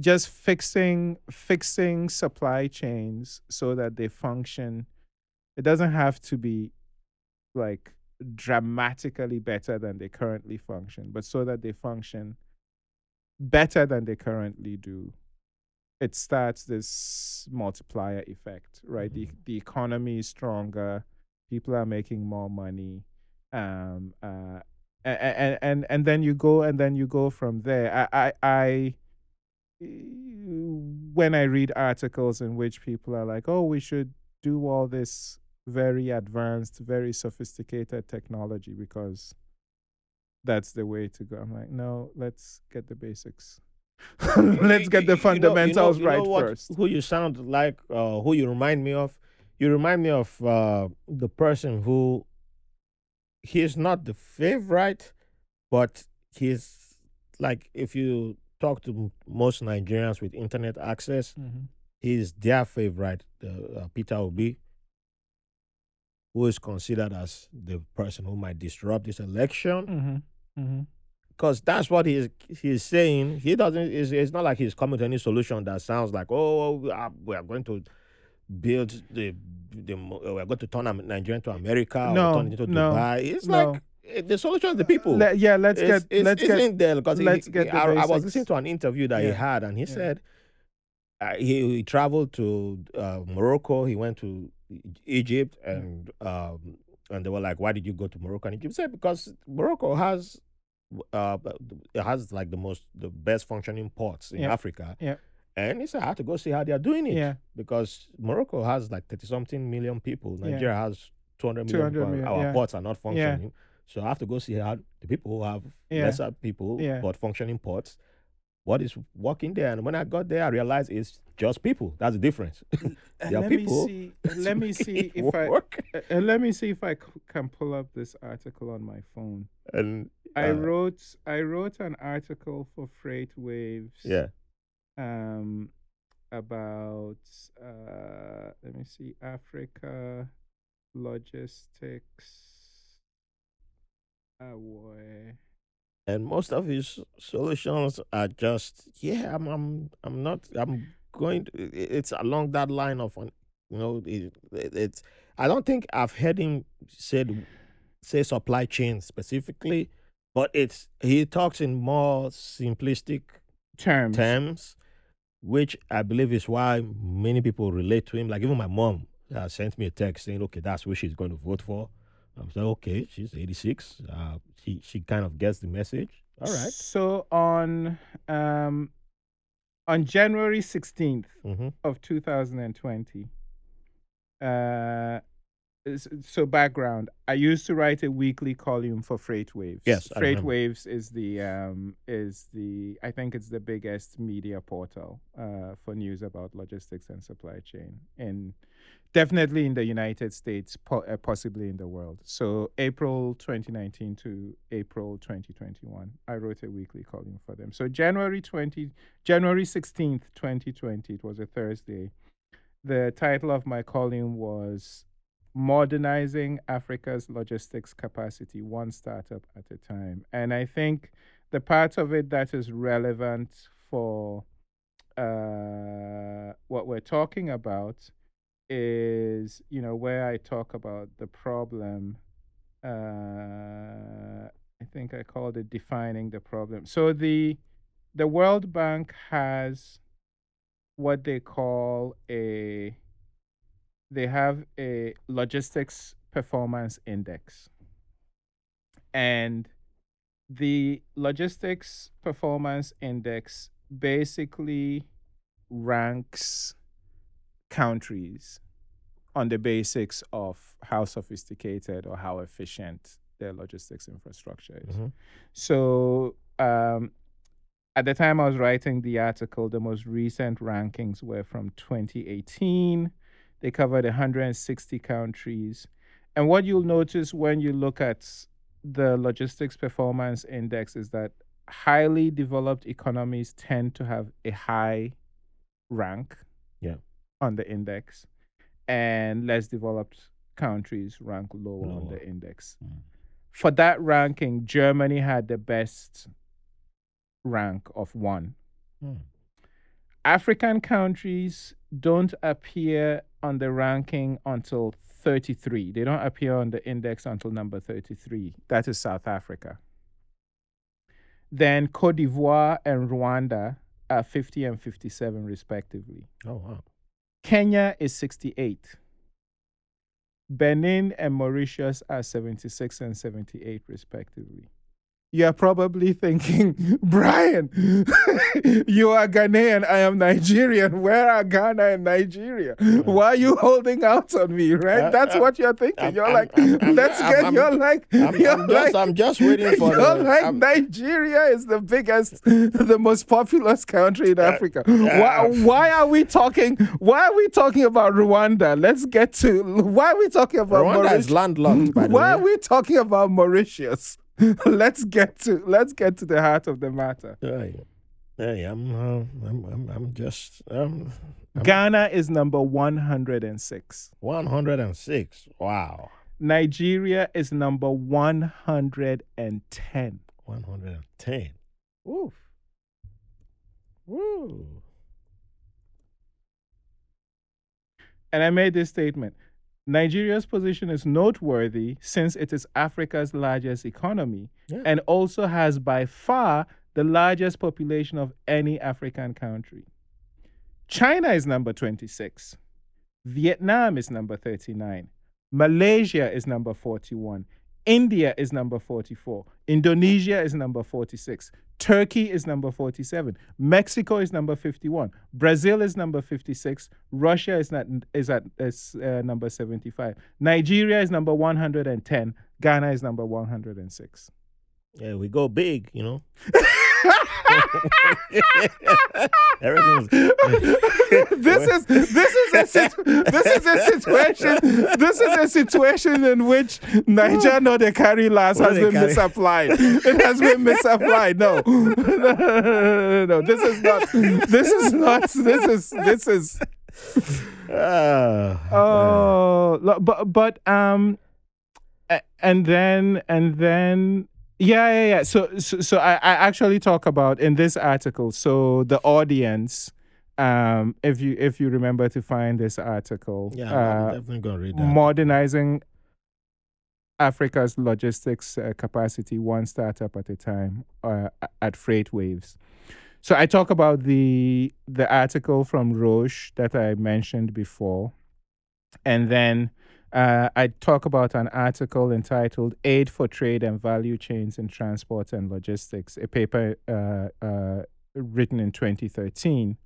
just fixing fixing supply chains so that they function. It doesn't have to be like dramatically better than they currently function but so that they function better than they currently do it starts this multiplier effect right? The, the economy is stronger people are making more money um uh and and and then you go and then you go from there. I i, I when I read articles in which people are like, oh, we should do all this very advanced, very sophisticated technology because that's the way to go. I'm like, no, let's get the basics. let's get the You know- you know- fundamentals you know right first. Who you sound like, uh, who you remind me of. You remind me of uh, the person who he's not the favorite, but he's like if you talk to most Nigerians with internet access, Mhm. is their favorite, uh, uh, Peter Obi, who is considered as the person who might disrupt this election. Mhm. Mhm. because that's what he's he's saying. He doesn't. It's, it's not like he's coming to any solution that sounds like, oh, uh, we are going to build the the uh, we're going to turn Nigeria into America No, or turn it into no, Dubai. It's no. like the solution is the people. Le- yeah, let's it's, get it's, let's it's get in there because let's he- get I, I was listening to an interview that he had, and he Yeah. said uh, he, he traveled to uh, Morocco. He went to Egypt, and um, and they were like, "Why did you go to Morocco?" And Egypt said, "Because Morocco has." Uh, it has like the most, the best functioning ports in Yeah. Africa. Yeah. And he said, I had to go see how they are doing it. yeah Because Morocco has like 30 something million people. Yeah. Nigeria has 200 million. 200 people. Our yeah. ports are not functioning. So I have to go see how the people who have Yeah. lesser people Yeah. but functioning ports, what is working there. And when I got there, I realized it's just people. That's the difference. There are let people me see let me see if I work. uh, uh, let me see if I c- can pull up this article on my phone. And I uh, wrote I wrote an article for Freight Waves. yeah. Um, about uh, let me see, Africa logistics. And most of his solutions are just yeah i'm i'm, I'm not i'm going to, it's along that line of you know it, it- it's i don't think i've heard him said say supply chain specifically but it's he talks in more simplistic Terms. terms which i believe is why many people relate to him. Like even my mom uh, sent me a text saying okay that's who she's going to vote for i was like okay she's 86 uh, she she kind of gets the message all right So on um on January sixteenth mm-hmm. of two thousand and twenty. Uh, so background. I used to write a weekly column for Freight Waves. Yes, Freight. Waves is the um is the I think it's the biggest media portal uh for news about logistics and supply chain in definitely in the United States, po- uh, possibly in the world. So April 2019 to April 2021, I wrote a weekly column for them. So January 20 January 16th, 2020, it was a Thursday. The title of my column was Modernizing Africa's Logistics Capacity, One Startup at a Time. And I think the part of it that is relevant for uh, what we're talking about is, you know, where I talk about the problem. Uh, I think I called it defining the problem. So the the World Bank has what they call a they have a logistics performance index. And the logistics performance index basically ranks countries on the basics of how sophisticated or how efficient their logistics infrastructure is. Mhm. So, um, at the time I was writing the article, the most recent rankings were from 2018. They covered 160 countries. And what you'll notice when you look at the logistics performance index is that highly developed economies tend to have a high rank Yeah. On the index, and less developed countries rank lower, on the index. Mm. For that ranking, Germany had the best rank of one. Hmm. African countries don't appear on the ranking until 33. They don't appear on the index until number 33. That is South Africa. Then Cote d'Ivoire and Rwanda are 50 and 57, respectively. Oh wow. Kenya is 68. Benin and Mauritius are 76 and 78, respectively. You're probably thinking, Brian, you are Ghanaian, I am Nigerian. Where are Ghana and Nigeria? Why are you holding out on me, right? Uh, That's uh, what you're thinking. I'm- you're I'm- like, I'm- let's get, you're like, I'm, you're like, just I'm just waiting for you're the like Nigeria is the biggest, the most populous country in Africa. Why, uh, why are we talking? Why are we talking about Rwanda? Let's get to. Why are we talking about Rwanda Mauritius? is landlocked by the Why are we talking about Mauritius? let's get to let's get to the heart of the matter. Hey, hey, I'm, uh, I'm, I'm, I'm just um, I'm- Ghana is number 106. 106. Wow, Nigeria is number 110. 110. Woo, woo. And I made this statement. Nigeria's position is noteworthy since it is Africa's largest economy Yeah. and also has by far the largest population of any African country. China is number 26. Vietnam is number 39. Malaysia is number 41. India is number 44. Indonesia is number 46. Turkey is number 47. Mexico is number 51. Brazil is number 56. Russia is not is at is, uh, number 75. Nigeria is number 110. Ghana is number 106. Yeah, we go big, you know. Everything's this is this is a this is a situation this is a situation in which Niger no they carry last has been carry? misapplied. It has been misapplied. No. no, no, no, no. This is not. This is not. This is this is. Ah, Oh, but but um, and then and then yeah yeah yeah. So so, so I, I actually talk about in this article. So the audience, um, if you if you remember to find this article, yeah, I'm uh, definitely gonna read that. modernizing Africa's logistics uh, capacity one startup at a time uh, at Freight Waves. So I talk about the the article from Roche that I mentioned before, and then uh, I talk about an article entitled "Aid for Trade and Value Chains in Transport and Logistics," a paper uh, uh, written in 2013,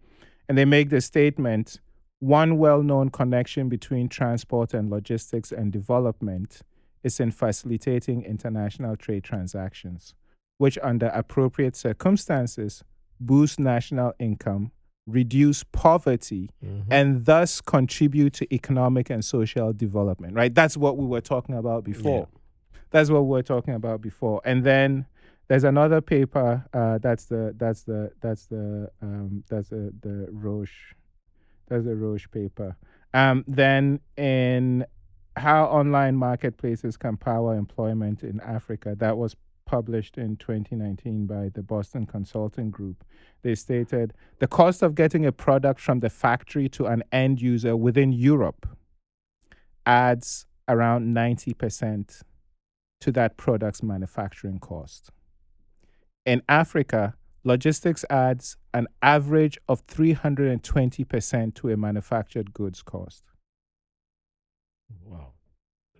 and they make the statement: one well-known connection between transport and logistics and development is in facilitating international trade transactions, which, under appropriate circumstances, boost national income, reduce poverty, Mhm. and thus contribute to economic and social development, right? That's what we were talking about before. That's what we were talking about before. And then there's another paper, uh, that's the that's the that's the um, that's the, the Roche that's the Roche paper. Um, then in how online marketplaces can power employment in Africa, that was published in 2019 by the Boston Consulting Group. They stated the cost of getting a product from the factory to an end user within Europe adds around 90% to that product's manufacturing cost. In Africa, logistics adds an average of 320% to a manufactured goods cost. Wow.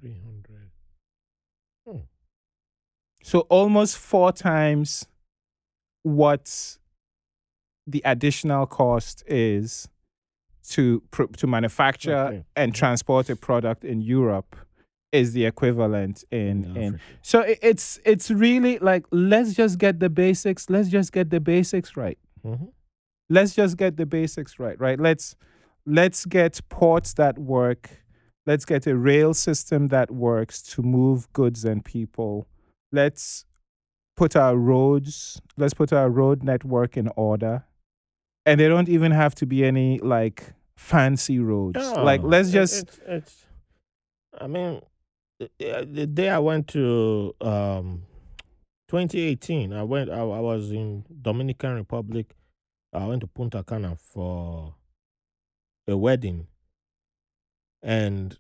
300. So almost four times what the additional cost is to pr- to manufacture Okay. and transport a product in Europe is the equivalent in In in Africa. so i- it's it's really like let's just get the basics let's just get the basics right Mhm. let's just get the basics right right let's let's get ports that work let's get a rail system that works to move goods and people let's put our roads let's put our road network in order and they don't even have to be any like fancy roads like let's just It's, it's, I mean, the, day I went to um, 2018, I went. I, I was in Dominican Republic. I went to Punta Cana for a wedding, and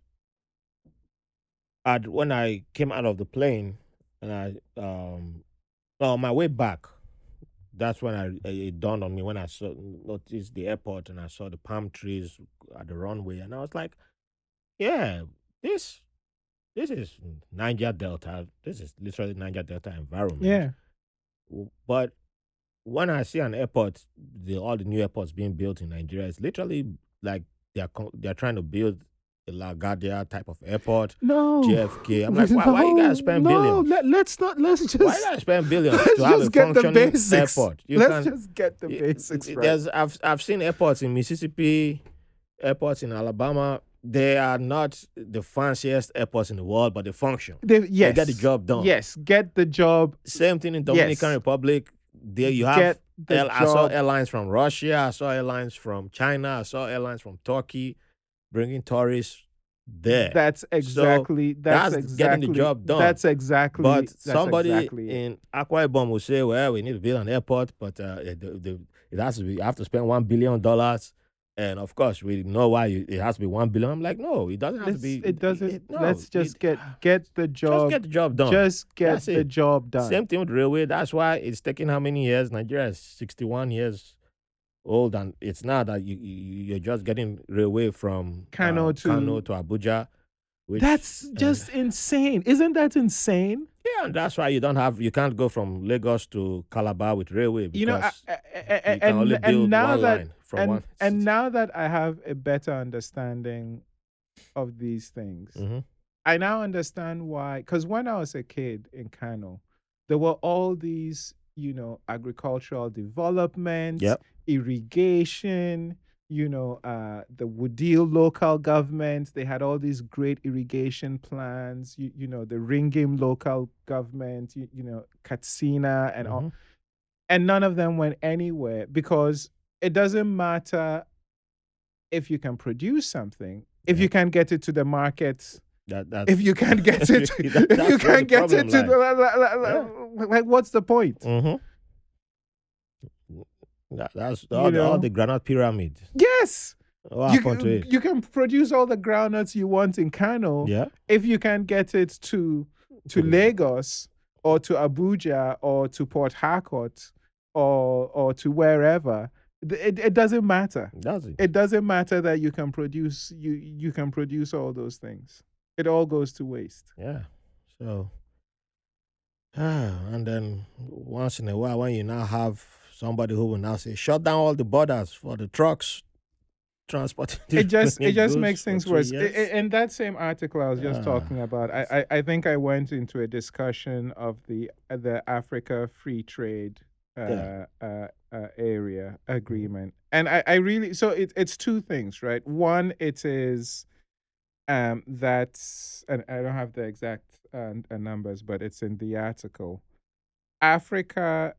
at when I came out of the plane, and I um, on my way back, that's when I it dawned on me when I saw noticed the airport and I saw the palm trees at the runway, and I was like, "Yeah, this this is Niger Delta. This is literally Niger Delta environment." yeah But when I see an airport, the all the new airports being built in Nigeria, it's literally like they're they're trying to build LaGuardia type of airport, no JFK. I'm like, why, why you guys spend no, billions? Let, let's not let's just Why you gotta spend billions let's to have a just get the functioning basics. airport? You let's can- just get the Y- basics right. There's I've I've seen airports in Mississippi, airports in Alabama. They are not the fanciest airports in the world, but they function. They, yes, get the job done. Yes, get the job. Same thing in Dominican Yes. Republic. There you have. get the I saw airlines from Russia. I saw airlines from China. I saw airlines from Turkey, bringing tourists there. That's exactly that's, that's exactly getting the job done. That's exactly. but that's somebody exactly in Akwa Ibom will say, "Well, we need to build an airport, but uh, it, the, the, it has to be. You have to spend one billion dollars." And of course, we know why you, it has to be one billion. I'm like, no, it doesn't have Let's- to be. it doesn't. it- no, let's just it- get get the job. just get the job done. Just get That's the it. job done. Same thing with railway. That's why it's taking how many years? Nigeria is 61 years old, and it's not that you, you you're just getting railway from Kano uh, to- Kano to Abuja. Which, That's uh, just insane. Isn't that insane? yeah, and that's why you don't have you can't go from Lagos to Calabar with railway because You know, I- I- I- you can only and, build and now one that line from and, one. and now that I have a better understanding of these things, Mhm. I now understand why. Because when I was a kid in Kano, there were all these, you know, agricultural development, Yep. Irrigation. You know, uh, the Wudil local government, they had all these great irrigation plans. You, you know, the Ringim local government, you, you know, Katsina and all Mhm. and none of them went anywhere because it doesn't matter if you can produce something if Yeah. you can't get it to the market That, if you can't get it That- if you that's where the can't get it to the la- la- like what's the point Mhm. That, that's all, the, all the groundnut pyramid. yes What you, to can, it? you can produce all the groundnuts you want in Kano yeah. if you can't get it to to Mhm. Lagos or to Abuja or to Port Harcourt or or to wherever it, it, doesn't matter That's it. it doesn't matter that you can produce you you can produce all those things it all goes to waste Yeah. So, ah, and then once in a while, when you now have somebody who will now say, shut down all the borders for the trucks transporting. it just it just makes things worse I- years. I- in that same article i was just Ah. talking about I, I i think i went into a discussion of the uh, the africa free trade uh, Yeah. uh, uh, area agreement and i i really so it, it's two things right one it is um that's and i don't have the exact uh, uh, numbers but it's in the article africa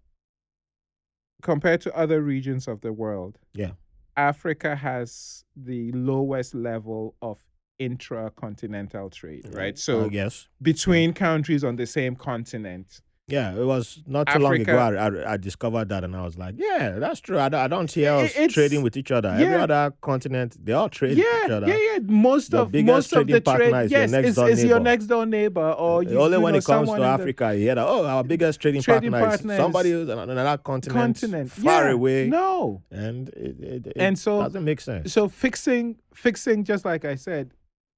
compared to other regions of the world Yeah. africa has the lowest level of intracontinental trade right so oh, I guess. between countries on the same continent Yeah, it was not too long ago. I, I, I discovered that, and I was like, "Yeah, that's true." I, don't- I don't see us it's- trading with each other. Every other continent, they all trade with each Yeah, other. yeah, yeah. Most The of biggest most of the partner trade, is your yes, next is, door is your next door neighbor, or you, Only you when know, it comes to in the- Africa, you hear that. Oh, our biggest trading, Trading partner, partner is somebody who's on another continent, continent far Yeah, away, No, and it, it, it And so- doesn't make sense. so fixing fixing just like I said,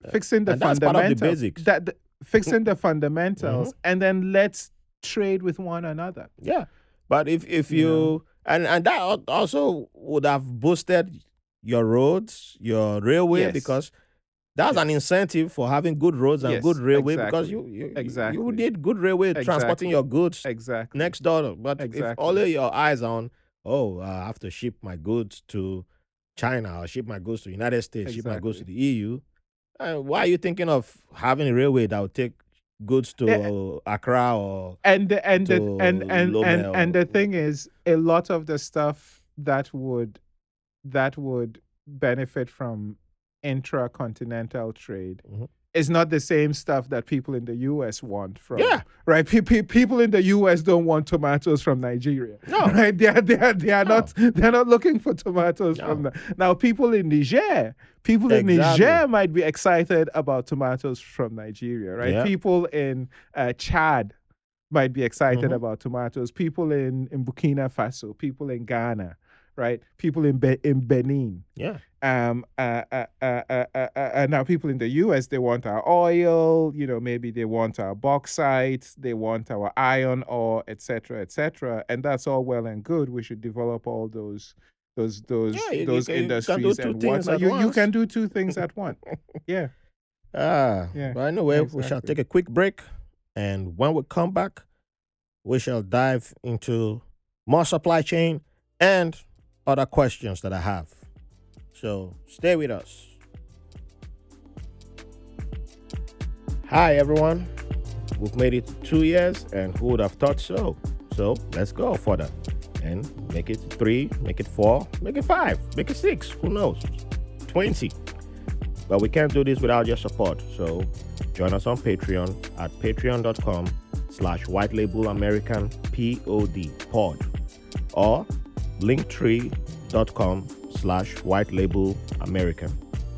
uh, fixing the and that's part of the fundamentals. basics. That the- fixing the fundamentals, mm-hmm. and then let's trade with one another. Yeah, but if if Yeah. you and and that also would have boosted your roads, your railway Yes. because that's an incentive for having good roads and Yes, good railway because exactly. you you, you Exactly. need good railway transporting your goods Exactly. next door. But if Exactly. only your eyes on oh uh, I have to ship my goods to China or ship my goods to United States, ship my goods to the EU. Uh, why are you thinking of having a railway that would take goods to Eh, Accra or and the, and the, and and and and the thing is a lot of the stuff that would that would benefit from intracontinental trade Mhm. Is not the same stuff that people in the US want from Yeah. right pe- pe- people in the US don't want tomatoes from Nigeria No. right they are, they are, they are No. not they're not looking for tomatoes No. from the, now people in Niger people in Exactly. Niger might be excited about tomatoes from Nigeria right Yeah. people in uh, Chad might be excited Mhm. about tomatoes. People in, in Burkina Faso, people in Ghana, right? People in Be- in Benin. yeah. Um, uh, uh, uh, uh, uh, uh, uh, now people in the U.S. they want our oil. You know, maybe they want our bauxite. They want our iron ore, etc., etc. And that's all well and good. We should develop all those those those Yeah, those can- industries and things whatnot. at You, you can do two things at once. Yeah. Ah, Yeah, but anyway, we shall take a quick break, and when we come back, we shall dive into more supply chain and other questions that I have. So stay with us. Hi, everyone. We've made it two years, and who would have thought so? So let's go further and make it three, make it four, make it five, make it six. Who knows? 20. But we can't do this without your support. So join us on Patreon at patreon.com slash white label American POD pod or linktree.com slash white label American.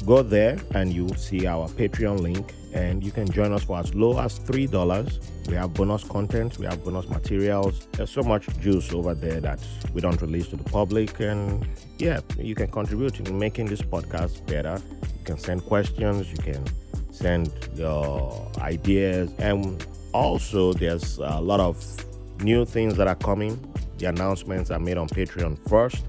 Go there and you'll see our Patreon link and you can join us for as low as $3. We have bonus content, we have bonus materials. There's so much juice over there that we don't release to the public. And yeah, you can contribute in making this podcast better. You can send questions, you can send your ideas. And also, there's a lot of new things that are coming. The announcements are made on Patreon first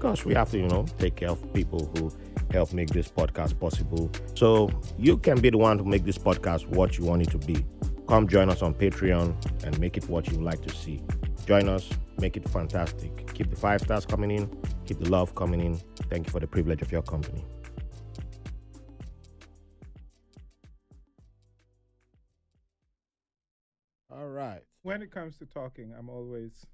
because we have to, you know, take care of people who help make this podcast possible. So you can be the one to make this podcast what you want it to be. Come join us on Patreon and make it what you like to see. Join us, make it fantastic. Keep the five stars coming in, keep the love coming in. Thank you for the privilege of your company. All right. when it comes to talking, I'm always.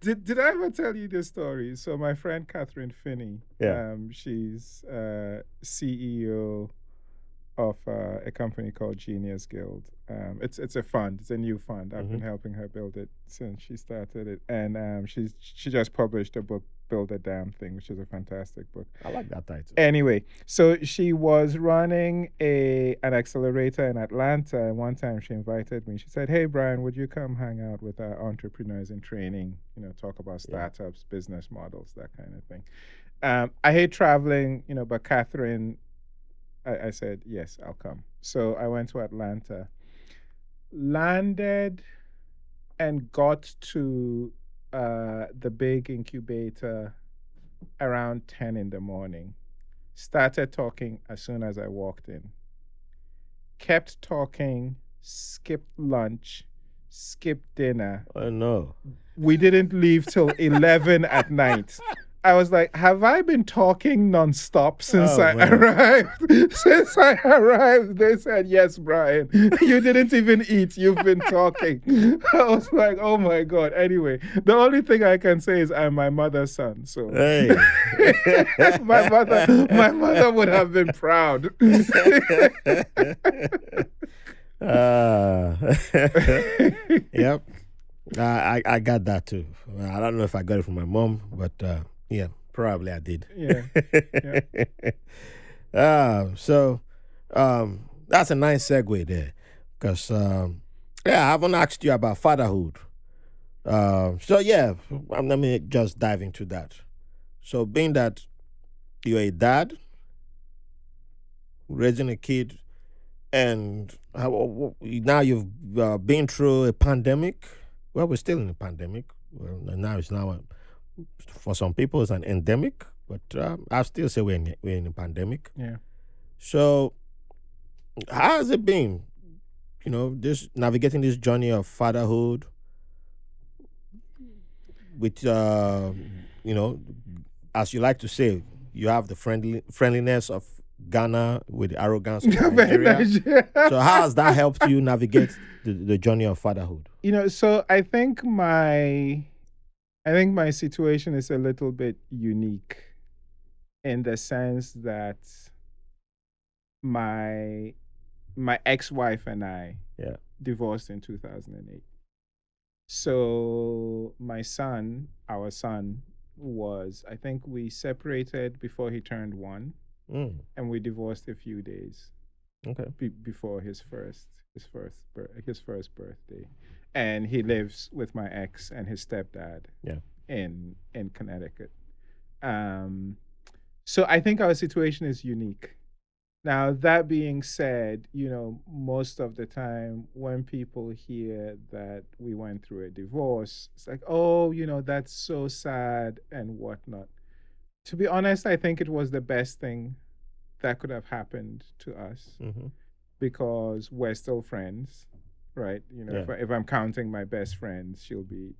Did, did I ever tell you this story? So my friend Kathryn Finney, Yeah. um, she's uh, CEO of uh, a company called Genius Guild. Um, it's it's a fund. It's a new fund. I've been helping her build it since she started it, and um, she's she just published a book, Build a Damn Thing, which is a fantastic book. I like that title. Anyway, so she was running a an accelerator in Atlanta, and one time she invited me. She said, "Hey, Brian, would you come hang out with our entrepreneurs in training? You know, talk about Yeah. startups, business models, that kind of thing." Um, I hate traveling, you know, but Kathryn, I, I said, "Yes, I'll come." So I went to Atlanta, landed, and got to uh, the big incubator around 10 in the morning. Started talking as soon as I walked in. Kept talking, skipped lunch, skipped dinner. Oh no. We didn't leave till 11 at night. I was like, have I been talking nonstop since Oh, I man. arrived? since I arrived, they said, yes, Brian. You didn't even eat. You've been talking. I was like, oh my God. Anyway, the only thing I can say is I'm my mother's son. So Hey. my mother, my mother would have been proud. Uh, yep. I, I I got that too. I don't know if I got it from my mom, but uh, yeah, probably I did. Yeah. uh, so um, that's a nice segue there, because um, yeah, I haven't asked you about fatherhood. Uh, so yeah, um, let me just dive into that. So being that you're a dad, raising a kid, and how, now you've uh, been through a pandemic. Well, we're still in a pandemic. Well, now it's now a, for some people it's an endemic, but uh, I still say we're in, we're in a pandemic. Yeah. So, how has it been? You know, this navigating this journey of fatherhood with, uh, you know, as you like to say, you have the friendly friendliness of Ghana with the arrogance of Very Nigeria. so, how has that helped you navigate the, the journey of fatherhood? you know so i think my i think my situation is a little bit unique in the sense that my my ex-wife and i Yeah. divorced in 2008 so my son our son was i think we separated before he turned one Mm, and we divorced a few days okay. be- before his first his first bir- his first birthday, and he lives with my ex and his stepdad. Yeah. In in Connecticut. Um, so I think our situation is unique. Now that being said, you know most of the time when people hear that we went through a divorce, it's like, oh, you know that's so sad and whatnot. To be honest, I think it was the best thing that could have happened to us hmm because we're still friends, right? You know, if, I, if I'm counting my best friends, she'll be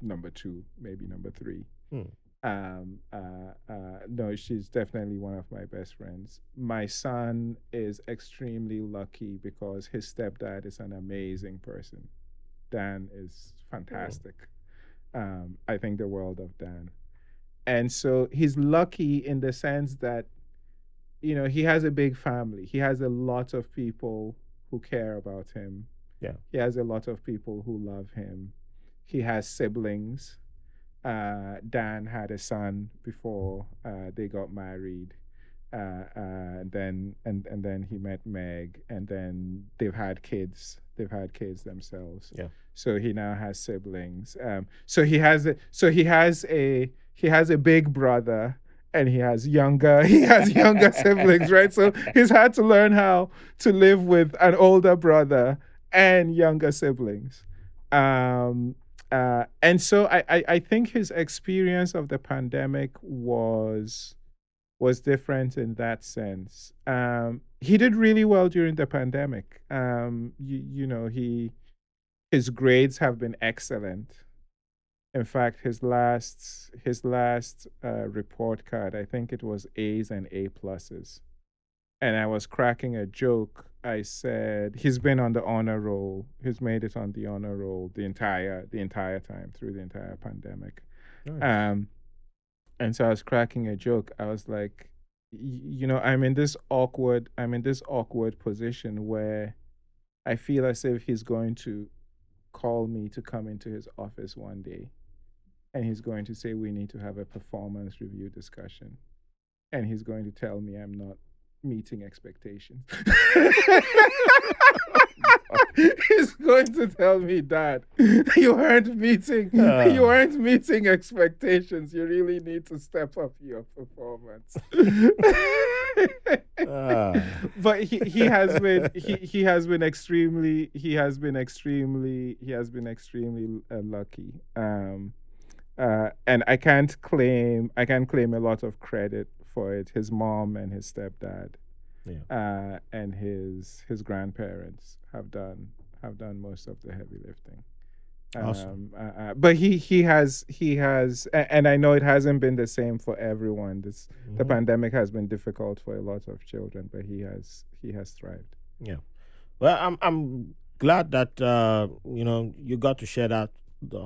number two, maybe number three. Hmm. Um, uh, uh, no, she's definitely one of my best friends. My son is extremely lucky because his stepdad is an amazing person. Dan is fantastic. Um, I think the world of Dan. And so he's lucky in the sense that you know, he has a big family. He has a lot of people who care about him. Yeah. He has a lot of people who love him. He has siblings. Uh, Dan had a son before uh, they got married. Uh, uh, and then and, and then he met Meg, and then they've had kids. They've had kids themselves. Yeah. So he now has siblings. Um, so he has a so he has a he has a big brother and he has younger he has younger siblings right? So he's had to learn how to live with an older brother and younger siblings. Um uh and so I, I i think his experience of the pandemic was was different in that sense. Um he did really well during the pandemic. Um you, you know he his grades have been excellent in fact, his last his last uh, report card, I think it was A's and A pluses, and I was cracking a joke. I said he's been on the honor roll. He's made it on the honor roll the entire the entire time through the entire pandemic. Um, and so I was cracking a joke. I was like, you know, I'm in this awkward, I'm in this awkward position where I feel as if he's going to call me to come into his office one day and he's going to say we need to have a performance review discussion. And he's going to tell me i'm not meeting expectations. He's going to tell me that you aren't meeting Ah. you weren't meeting expectations. You really need to step up your performance. Ah. but he, he has been he, he has been extremely he has been extremely he has been extremely uh, lucky. Um uh and i can't claim i can't claim a lot of credit for it his mom and his stepdad Yeah. uh and his his grandparents have done have done most of the heavy lifting Awesome. um, uh, uh, but he he has he has and i know it hasn't been the same for everyone this the Mhm. pandemic has been difficult for a lot of children, but he has he has thrived. Yeah. Well, I'm I'm glad that uh, you know you got to share that the,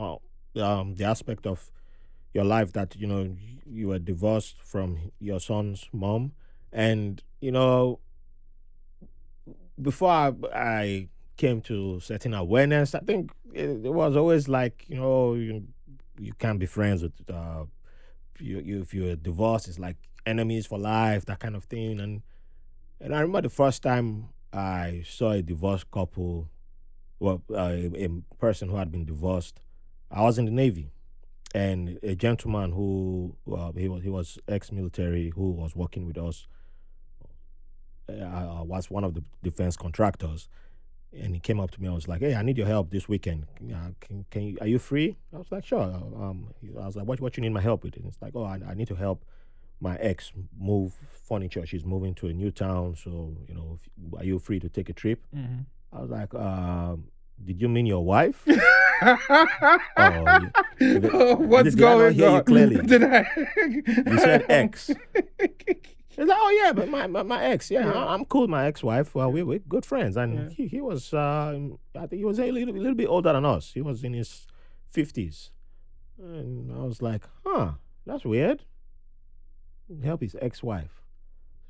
um, the aspect of your life that you know you were divorced from your son's mom, and you know before I, I came to certain awareness, I think it, it was always like you know you, you can't be friends with uh, you, you if you're divorced, it's like enemies for life, that kind of thing. And and I remember the first time I saw a divorced couple, well, uh, a, a person who had been divorced. I was in the Navy, and a gentleman who uh, he was he was ex-military who was working with us uh, was one of the defense contractors, and he came up to me. I was like, "Hey, I need your help this weekend. Uh, can can you, are you free?" I was like, "Sure." Um, I was like, "What what you need my help with?" And it's like, "Oh, I, I need to help my ex move furniture. She's moving to a new town, so you know, if, are you free to take a trip?" Mhm. I was like, um, "Did you mean your wife?" oh, you, did- Oh, What's did I not going hear you on? clearly? Did I? You said ex. He's like, oh yeah, but my my, my ex, yeah, Yeah. I- I'm cool. with My ex-wife, well, we we're good friends, and Yeah. he, he was, uh, I think he was a little, little bit older than us. He was in his fifties, and I was like, huh, that's weird. Help his ex-wife.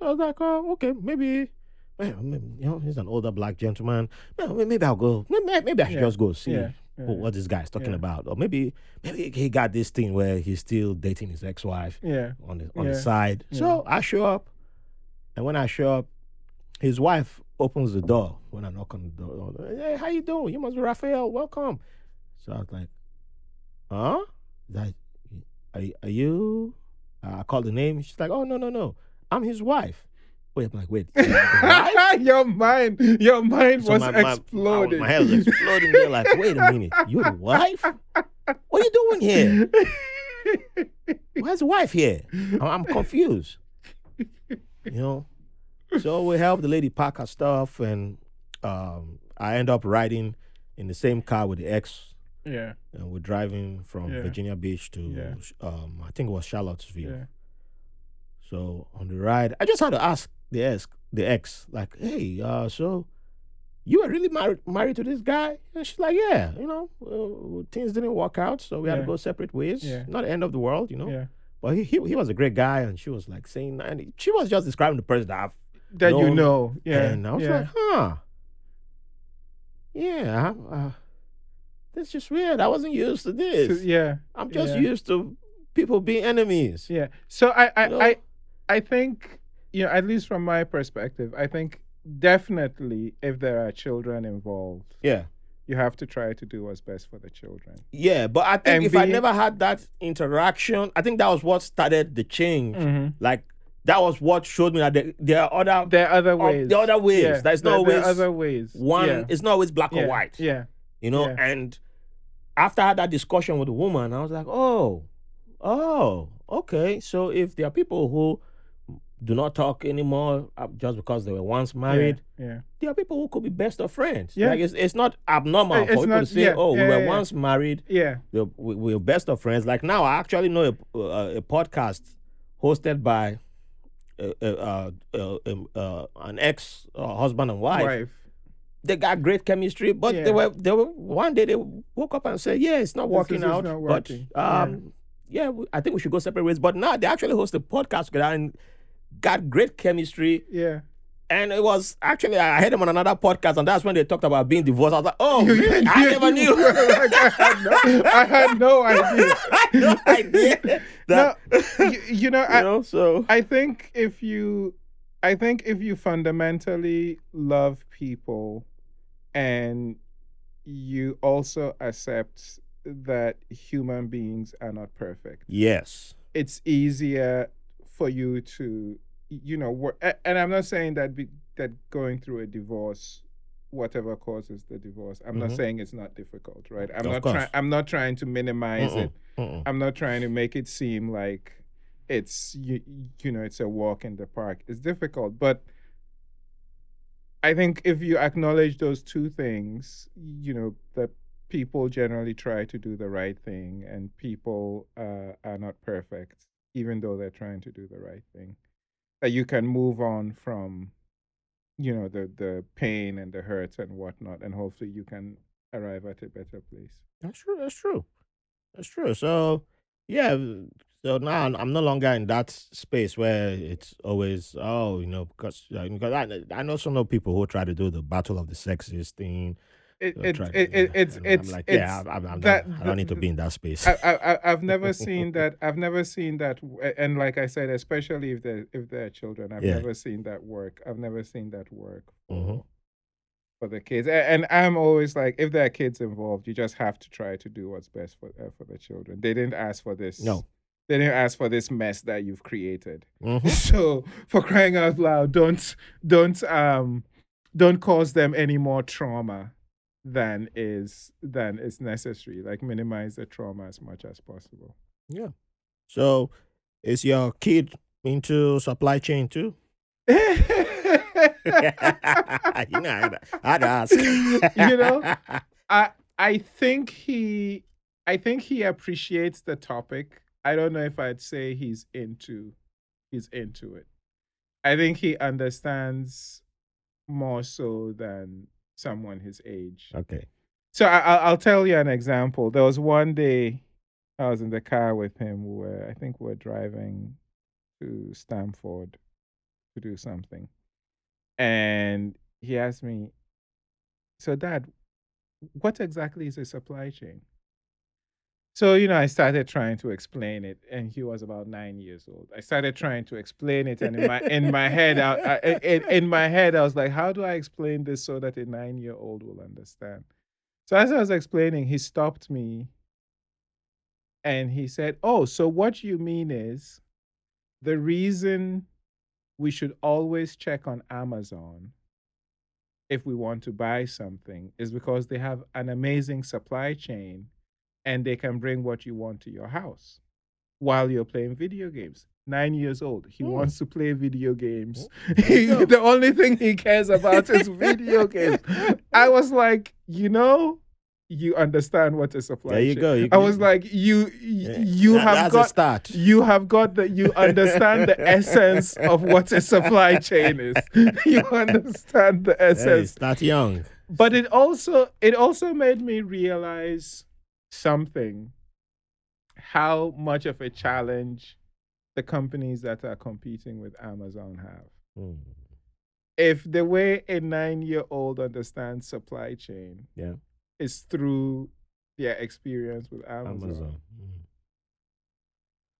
I was like, oh, okay, maybe. Well, You know, he's an older black gentleman. Well, maybe I'll go. Maybe, maybe I should Yeah. just go see Yeah, yeah, what, what this guy's talking about, or maybe maybe he got this thing where he's still dating his ex-wife Yeah. on the on the side. So I show up, and when I show up, his wife opens the door. When I knock on the door, hey, how you doing? You must be Raphael. Welcome. So I was like, huh? That are, are you? Uh, I called the name. She's like, oh no no no, I'm his wife. Wait, I'm like, wait, you're the wife? your mind, your mind So was my, my- I exploding. My, head was exploding. They're like, wait a minute, you're the wife? What are you doing here? Why's the wife here? I'm, I'm confused. You know. So we help the lady pack her stuff, and um, I end up riding in the same car with the ex, yeah, and we're driving from Yeah. Virginia Beach to, Yeah. um, I think it was Charlottesville. yeah. So on the ride, I just had to ask the ex, the ex, like, "Hey, uh, so you were really married married to this guy?" And she's like, "Yeah, you know, uh, things didn't work out, so we had to go separate ways. Yeah. Not the end of the world, you know." Yeah. But he, he he was a great guy, and she was like saying, and he- she was just describing the person that I've That you know. Yeah. and I was yeah. like, huh. Yeah, uh, that's just weird. I wasn't used to So, this. yeah. I'm just yeah. used to people being enemies. Yeah. So I I, You know? I I think you know at least from my perspective, I think definitely if there are children involved, Yeah. you have to try to do what's best for the children. Yeah, but I think And if I never had that interaction, I think that was what started the change. Mm-hmm. Like that was what showed me that there, there are other There are other ways. there are other ways. Yeah. There's there, not there always other ways. one. Yeah. It's not always black yeah. or white. Yeah. you know Yeah. and after I had that discussion with the woman i was like oh oh okay so if there are people who do not talk anymore uh, just because they were once married Yeah. there are people who could be best of friends Yeah. like it's, it's not abnormal It's for people not- to say yeah, oh yeah, we were yeah, yeah. once married Yeah. we, we, we're best of friends like now i actually know a, a, a podcast hosted by uh, uh, uh, uh, an ex uh, husband and wife Wife. they got great chemistry, but Yeah. they were they were one day they woke up and said, "Yeah, it's not working out." not but working. um, yeah, we- I think we should go separate ways. But now they actually host a podcast together and got great chemistry. Yeah. And it was actually I heard them on another podcast, and that's when they talked about being divorced. I was like, "Oh, You- you- I never you knew." like, I, had no, I had no idea. I had no idea. No, you, you know, you I, know, so I think if you, I think if you fundamentally love people, and you also accept that human beings are not perfect, yes, it's easier for you to, you know. And I'm not saying that be, that going through a divorce, whatever causes the divorce, I'm not Mhm. saying it's not difficult, right? I'm Of not trying. I'm not trying to minimize Mm-mm, it. mm-mm. I'm not trying to make it seem like it's you, you know it's a walk in the park. It's difficult, but I think if you acknowledge those two things, you know that people generally try to do the right thing, and people uh, are not perfect, even though they're trying to do the right thing. That you can move on from, you know, the the pain and the hurts and whatnot, and hopefully you can arrive at a better place. That's true. That's true. That's true. So, yeah, So now I'm- no longer in that space where it's always oh you know because because I I know people who try to do the battle of the sexes thing. It, it, it, it, it's it's I'm like it's yeah I'm, I'm, I'm that- not, I don't need to be in that space. I, I, I've never seen that. I've never seen that. And like I said, especially if they're if they're children, I've Yeah. never seen that work. I've never seen that work for, Mhm. for the kids. A- And I'm always like, if there are kids involved, you just have to try to do what's best for uh, for the children. They didn't ask for this. No. They didn't ask for this mess that you've created. Mhm. So for crying out loud, don't don't um don't cause them any more trauma than is than is necessary. Like minimize the trauma as much as possible. Yeah. So is your kid into supply chain too? you know, I'd, I'd ask. You know? I I think he I think he appreciates the topic. I don't know if I'd say he's into he's into it. I think he understands more so than someone his age. okay. So I, I'll, I'll tell you an example. There was one day I was in the car with him. We were, I think we were driving to Stamford to do something. And he asked me, So, Dad, what exactly is a supply chain? So, you know, I started trying to explain it, and he was about nine years old. I started trying to explain it, and in my in my head, I, I, in, in my head, I was like, "How do I explain this so that a nine year old will understand?" So as I was explaining, he stopped me and he said, Oh, so what you mean is the reason we should always check on Amazon if we want to buy something is because they have an amazing supply chain and they can bring what you want to your house while you're playing video games. Nine years old, he Hmm. wants to play video games. go. the only thing he cares about is video games. I was like, you know, you understand what a supply chain. There you chain- go. You I was like, you y- Yeah, you that- have got start. you have got the you understand the essence of what a supply chain is. You understand the essence. Hey, start young. But it also it also made me realize something how much of a challenge the companies that are competing with Amazon have Mm, if the way a nine year old understands supply chain Yeah. is through their experience with Amazon, Amazon. Mm.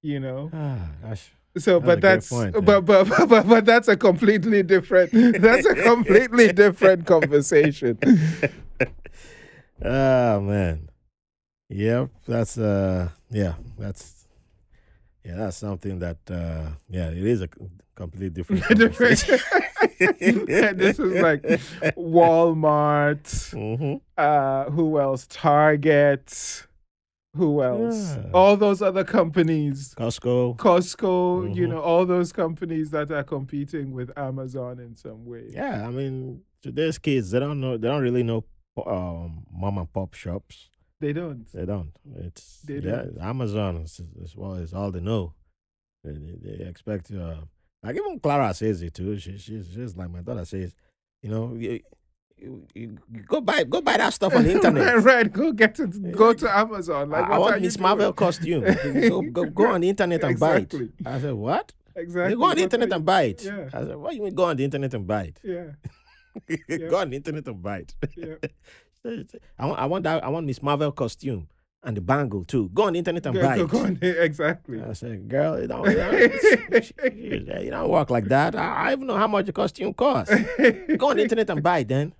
you know. Ah, gosh. So, That's but that's point, but, but but but but that's a completely different. That's a completely different conversation. oh man. Yep, that's uh yeah, that's yeah, that's something that uh yeah, it is a c- completely different. this is like Walmart. Mhm. Uh, who else? Target. Who else? Yeah. All those other companies. Costco. Costco, you Mhm. know, all those companies that are competing with Amazon in some way. Yeah, I mean today's kids they don't know they don't really know um mom and pop shops. They don't. They don't. It's They yeah, don't. Amazon is, is well is all they know. They, they, they expect uh like even Clara says it too. She she's just like my daughter says, you know, you, you, you go buy go buy that stuff on the internet. right, right. Go get it. Go to Amazon. Like, I, I want Miss? Marvel costume. go, go go on the internet and buy it. I said, What? Exactly. You go on the internet and buy it. Yeah. I said, What you mean go on the internet and buy it? Yeah. go on the internet and buy it. Yeah. I want I want that I want Miss Marvel costume and the bangle too. Go on the internet and Go, buy go, it. go on. Exactly. I said, girl, you don't, you don't, you don't work like that. I, I even know how much the costume costs. Go on the internet and buy it then.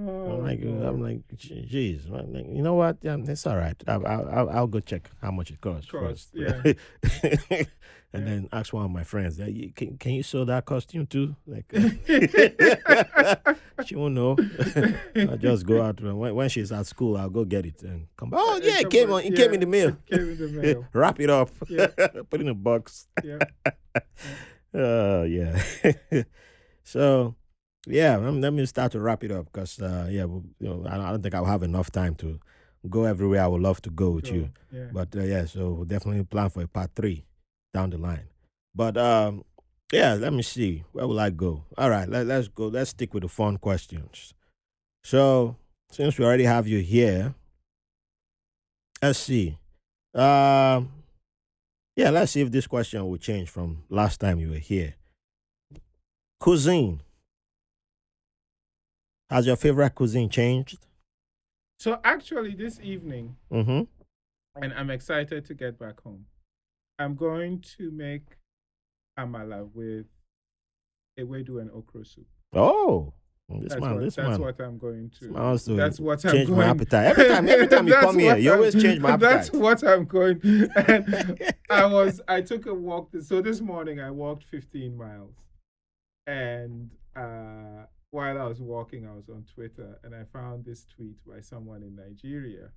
Oh, I'm like. I'm like, jeez, like, you know what? Um, it's all right. I'll, I'll, I'll- go check how much it costs Cost, first. yeah. and then ask one of my friends, "Hey, can, can you sew that costume too? Like, she won't know. I'll just go out when, when she's at school. I'll go get it and come back. Oh Uh, yeah, it came on. It came in the mail. came in the mail. Wrap it up. Yeah. Put it in a box. Yeah. Oh yeah. so yeah, um, let me start to wrap it up because uh, yeah, you know, I, don't think I'll have enough time to go everywhere I would love to go with you. Yeah. But uh, yeah, so we'll definitely plan for a part three down the line. But um, yeah, let me see. Where will I go? All right, let, let's go. Let's stick with the fun questions. So since we already have you here, let's see. Um, Yeah, let's see if this question will change from last time you were here. Cuisine. Has your favorite cuisine changed? So actually, this evening, Mm-hmm. and I'm excited to get back home. I'm going to make amala with a ewedu and okra soup. Oh, this That's, man, what, this that's man. what I'm going to. this man wants to That's what I'm change going. my appetite. Every time, every time you come here, you always change my appetite. That's what I'm going. And I was. I took a walk. So this morning I walked 15 miles, and uh, while I was walking, I was on Twitter, and I found this tweet by someone in Nigeria.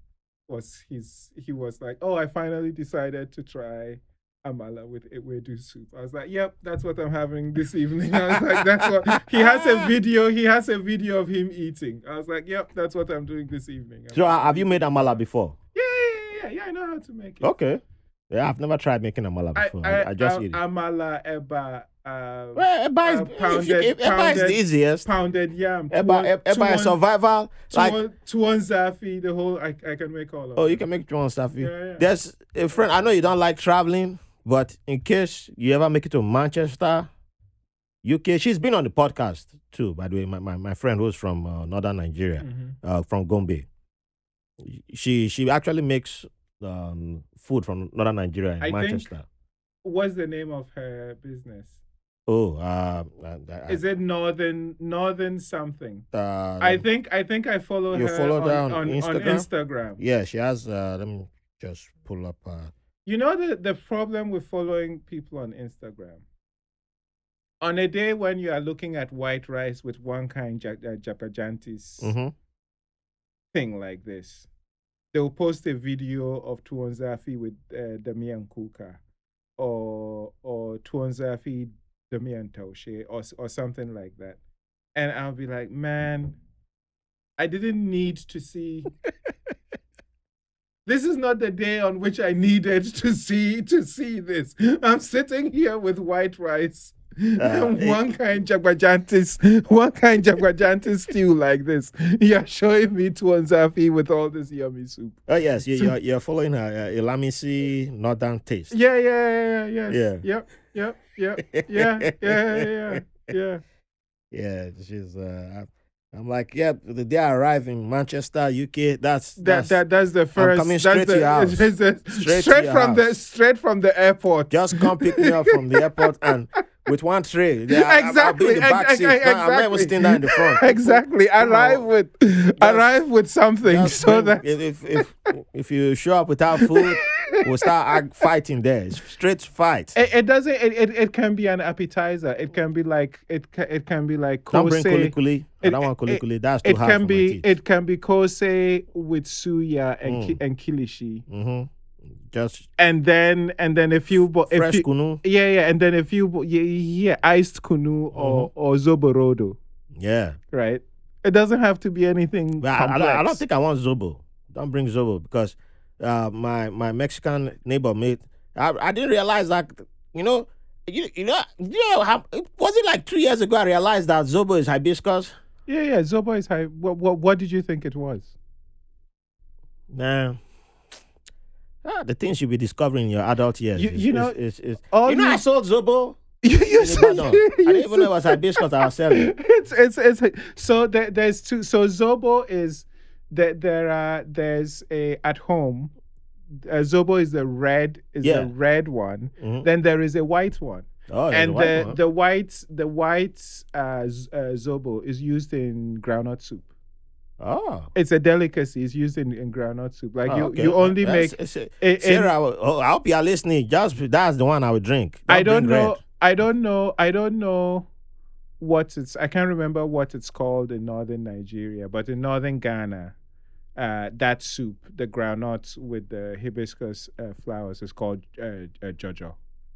Was his? He was like, "Oh, I finally decided to try." Amala with ewedu soup. I was like, "Yep, that's what I'm having this evening." I was like, "That's what." He has a video. He has a video of him eating. I was like, "Yep, that's what I'm doing this evening." I'm So, have you made amala before? Yeah, yeah, yeah, yeah. I know how to make it. Okay. Yeah, I've never tried making amala I, before. I, I, just I- eat it. Amala, eba, uh, well, is, uh, if you- pounded- if- is pounded- the easiest. pounded yam. Eba, tuwon- Eba is tuwon- survival. Like, tuwon- tuwon zafi, the whole. I, I can make all of. oh, you can make your own stuff. Yeah, yeah. There's a friend. I know you don't like traveling, but in case you ever make it to Manchester, UK, she's been on the podcast too. By the way, my my, my friend who's from uh, northern Nigeria, Mhm. uh, from Gombe. She she actually makes um, food from northern Nigeria in I think- Manchester. What's the name of her business? Oh, uh, uh, Is it Northern Northern something? I think I think I follow You her follow on, her on on, on Instagram? Instagram. yeah, she has. Uh, let me just pull up. Uh, You know the the problem with following people on Instagram. On a day when you are looking at white rice with one kind ja- uh, japajantis mhm. thing like this, they'll post a video of Tuonzafi with uh, da miyan kuka, or or Tuonzafi da miyan taushe, or or something like that, and I'll be like, man, I didn't need to see. This is not the day on which I needed to see to see this. I'm sitting here with white rice. and one kind jagwajantis, one kind jagwajantis stew like this. You're showing me to Tuanzafi with all this yummy soup. Oh yes, you, you're you're following her uh, Elamisi Northern Taste. Yeah, yeah, yeah, yeah, yes. Yeah. Yep, yep. Yeah, yeah, yeah, yeah. Yeah, Yeah. Yeah, she's. Uh, I'm like, yeah. The day I arrive in Manchester, UK, that's That that's that that's the first. I'm coming straight to your house. the- Straight straight your from the straight from the airport. just come pick me up from the airport and with one tray. Yeah, I- exactly. in the back seat. ex- No, I'm not exactly. sitting down in the front. Exactly. Arrive with arrive with something so that if if if you show up without food, we'll start fighting there. Straight fight. it, it doesn't. It, it, it can be an appetizer. It can be like it. It can be like Don't bring kose. kuli kuli. I don't want kuli kuli. That's too It hard can for be. my teeth. It can be kose with suya and ki, Mm. and kilishi, hmm Just and then and then a few. Bo- fresh few kunu. yeah, yeah, and then a few. Bo- yeah, yeah, iced kunu or Mm-hmm. or zoborodo. Yeah. Right. It doesn't have to be anything I, I, don't, I don't think I want Zobo. Don't bring Zobo because uh, my my Mexican neighbor made. I, I didn't realize that you know you you know you know how was it like two years ago I realized that Zobo is hibiscus. Yeah, yeah. Zobo is high. What, what, what did you think it was? Nah. Ah, the things you'll be discovering in your adult years. You- you is- know, is- is- all you know, I sold Zobo You, you in said- Ibadan. you I didn't even know it was hibiscus I was selling. it's it's it's so there, there's two so zobo is there there are there's a at home uh, zobo is the red is Yeah. the red one Mhm. then there is a white one Oh, and a white the the white the white uh, z- uh, zobo is used in groundnut soup oh. it's a delicacy it's used in, in groundnut soup like Oh, you okay. you only Uh, make s- s- a- in- Sarah, oh, I hope you're listening. Just that's the one I would drink. I don't know. red. I don't know. I don't know what it's. I can't remember what it's called in northern Nigeria, but in northern Ghana, uh, that soup, the groundnuts with the hibiscus uh, flowers, is called uh, uh, jojo.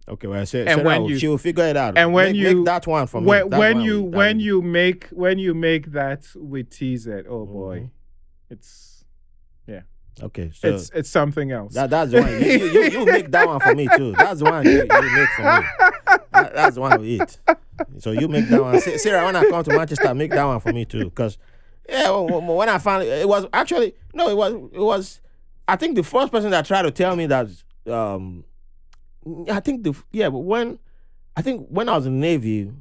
Okay, well, say, And when you- she will figure it out. and when make, you- make that one for me. When, that when one you when you make when you make that with TZ, oh boy, Mhm. it's yeah. okay, so it's it's something else. that, that's the one. You, you, you, make that one for me too. That's the one you, you make for me. That, that's the one we eat. So you make that one. Sa- Sarah, when I come to Manchester, make that one for me too. Because yeah, when, when I found it, it was actually no, it was it was. I think the first person that tried to tell me that um I think the yeah, but when I think when I was in the Navy,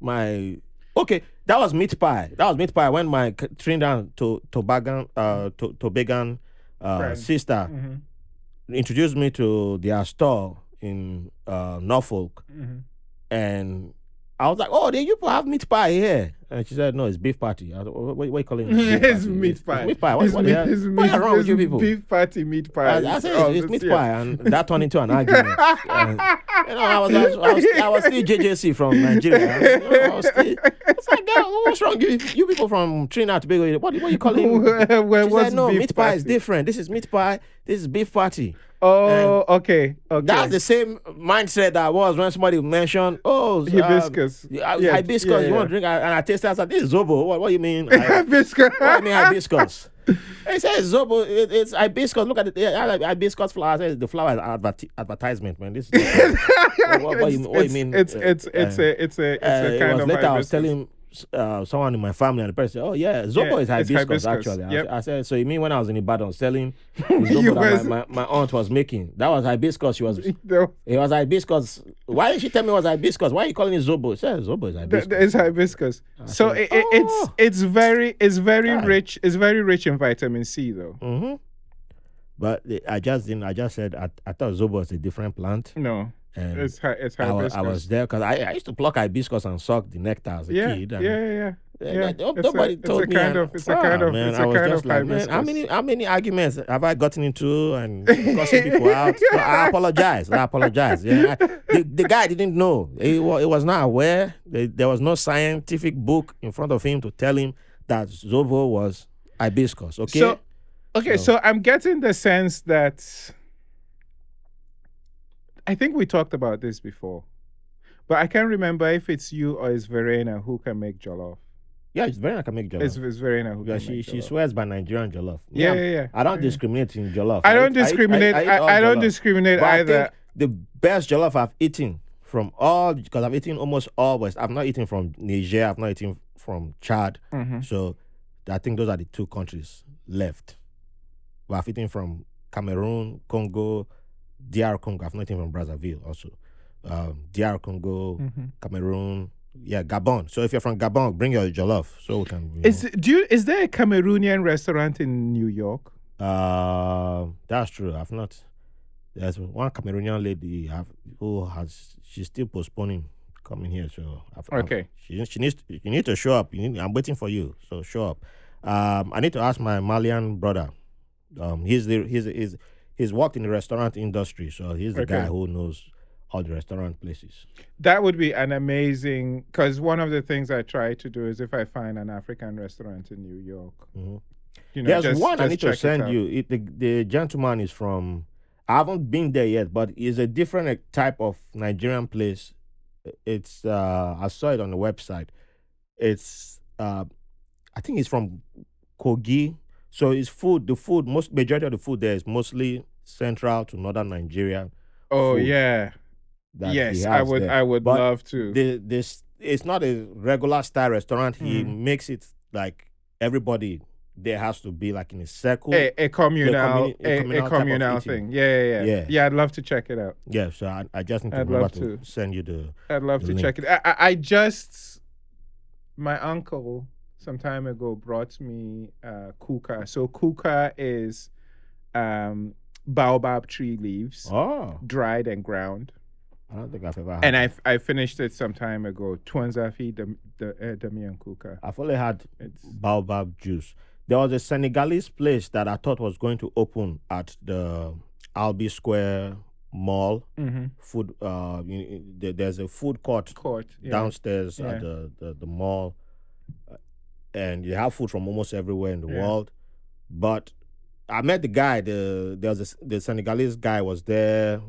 my okay, that was meat pie. That was meat pie when my Trinidad to Tobago uh to, Tobagan uh sister Mhm, introduced me to their store in uh Norfolk mhm. and I was like, "Oh, they you have meat pie here," and she said, "No, it's beef party." I was, what, what, what you calling it? Beef it's meat pie. meat pie. What, It's what, meat, the hell? it's what meat, wrong with you people? Beef patty meat pie. I, I said Oh, it's, it's meat yeah. pie, and that turned into an argument. And, you know, I was, I was, I was, I was still JJC from Nigeria. You know, I was still, it's like, girl, what's wrong? You, you people from Trinidad Tobago, what, what are you calling? Well, She what's said, no, meat pie is different. This is meat pie. This is beef party. Oh, okay, okay. That's the same mindset that was when somebody mentioned, oh, uh, hibiscus. yeah, Yeah, hibiscus. yeah, you want to drink? And I tasted. I said, "This is zobo. What, what do you mean? Hibiscus. what do you mean hibiscus?" He says zobo. It, it's hibiscus. Look at it. Yeah, like hibiscus flower. I the flower is adverti- advertisement, man. This. Is what, what, you, what you mean? It's it's it's uh, a it's a it's uh, a it kind was of later I was hibiscus. telling uh, someone in my family, and the person said, "Oh yeah, zobo Yeah, is hibiscus, hibiscus. actually." I, Yep. I said, "So you mean when I was in Ibadan selling zobo that my, my, my aunt was making? That was hibiscus. She was No, it was hibiscus. Why didn't she tell me it was hibiscus? Why are you calling it zobo? She said zobo is hibiscus. th- it's hibiscus. So said, it, it, it's "Oh." it's very it's very Ah. rich. It's very rich in vitamin C though. hmm But I just didn't. I just said I, I thought zobo was a different plant, No, and it's hi- it's I was. I was there because I, I used to pluck hibiscus and suck the nectar as a yeah, kid. yeah, and, yeah, yeah. yeah. no- It's a- nobody it's told me. kind and- of- it's a ah, kind of- man, it's a I was kind just of like, man, how many how many arguments have I gotten into and cussing people out? So I apologize. I apologize. Yeah, I- the, the guy didn't know. He was, he was not aware. There, there was no scientific book in front of him to tell him that Zobo was hibiscus. Okay. So okay, So- so I'm getting the sense that I think we talked about this before, but I can't remember if it's you or it's Verena who can make jollof. yeah, it's Verena I can make jollof. It's, it's Verena who yeah, can she make she swears by Nigerian jollof. Yeah, Me, yeah, yeah. I don't Yeah. discriminate in jollof. I don't eat- discriminate. eat I, all I don't jollof. discriminate But I either. the best jollof I've eaten from all because I've eaten almost all West. I've not eaten from Niger. I've not eaten from Chad. Mhm. So I think those are the two countries left. But I've eaten from Cameroon, Congo, DR Congo. I've not eaten from Brazzaville also. Um, DR Congo, Mhm. Cameroon, yeah, Gabon. So if you're from Gabon, bring your jollof so we can. Is do you, is there a Cameroonian restaurant in New York? Uh, that's true. I've not. There's one Cameroonian lady have, who has she's still postponing coming here. So I've, I've- Okay. she she needs you need to show up. You need, I'm waiting for you. So show up. Um, I need to ask my Malian brother. Um, he's the he's he's he's worked in the restaurant industry, so he's the Okay. guy who knows all the restaurant places. That would be an amazing. Because one of the things I try to do is if I find an African restaurant in New York, Mhm. you know, There's just, one I need to send you. It, the, the gentleman is from. I haven't been there yet, but it's a different type of Nigerian place. It's uh, I saw it on the website. It's uh, I think it's from Kogi. So it's food. The food, most majority of the food there is mostly central to northern Nigeria. Oh yeah, he yes, I would. there. I would But love to. the this it's not a regular style restaurant. He Mhm. makes it like everybody there has to be like in a circle. a, a communal, communi- a a, communal a communal thing. Yeah, yeah, yeah, Yeah. Yeah, I'd love to check it out. Yeah, so I, I just need to I'd love to, to. send you the. I'd love The to link. check it. I, I, I just my uncle some time ago brought me uh, kuka. So kuka is um, baobab tree leaves, Oh, dried and ground. I don't think I've ever. Had And I, I finished it some time ago. Twanzafi the the uh, da miyan kuka. I've only had It's baobab juice. There was a Senegalese place that I thought was going to open at the Albee Square Mall. mm-hmm. Food. Uh, you- you- there- there's a food court court. Yeah. downstairs Yeah. at the, the, the mall. Uh, And you have food from almost everywhere in the Yeah. world. But I met the guy, the there was a, the Senegalese guy was there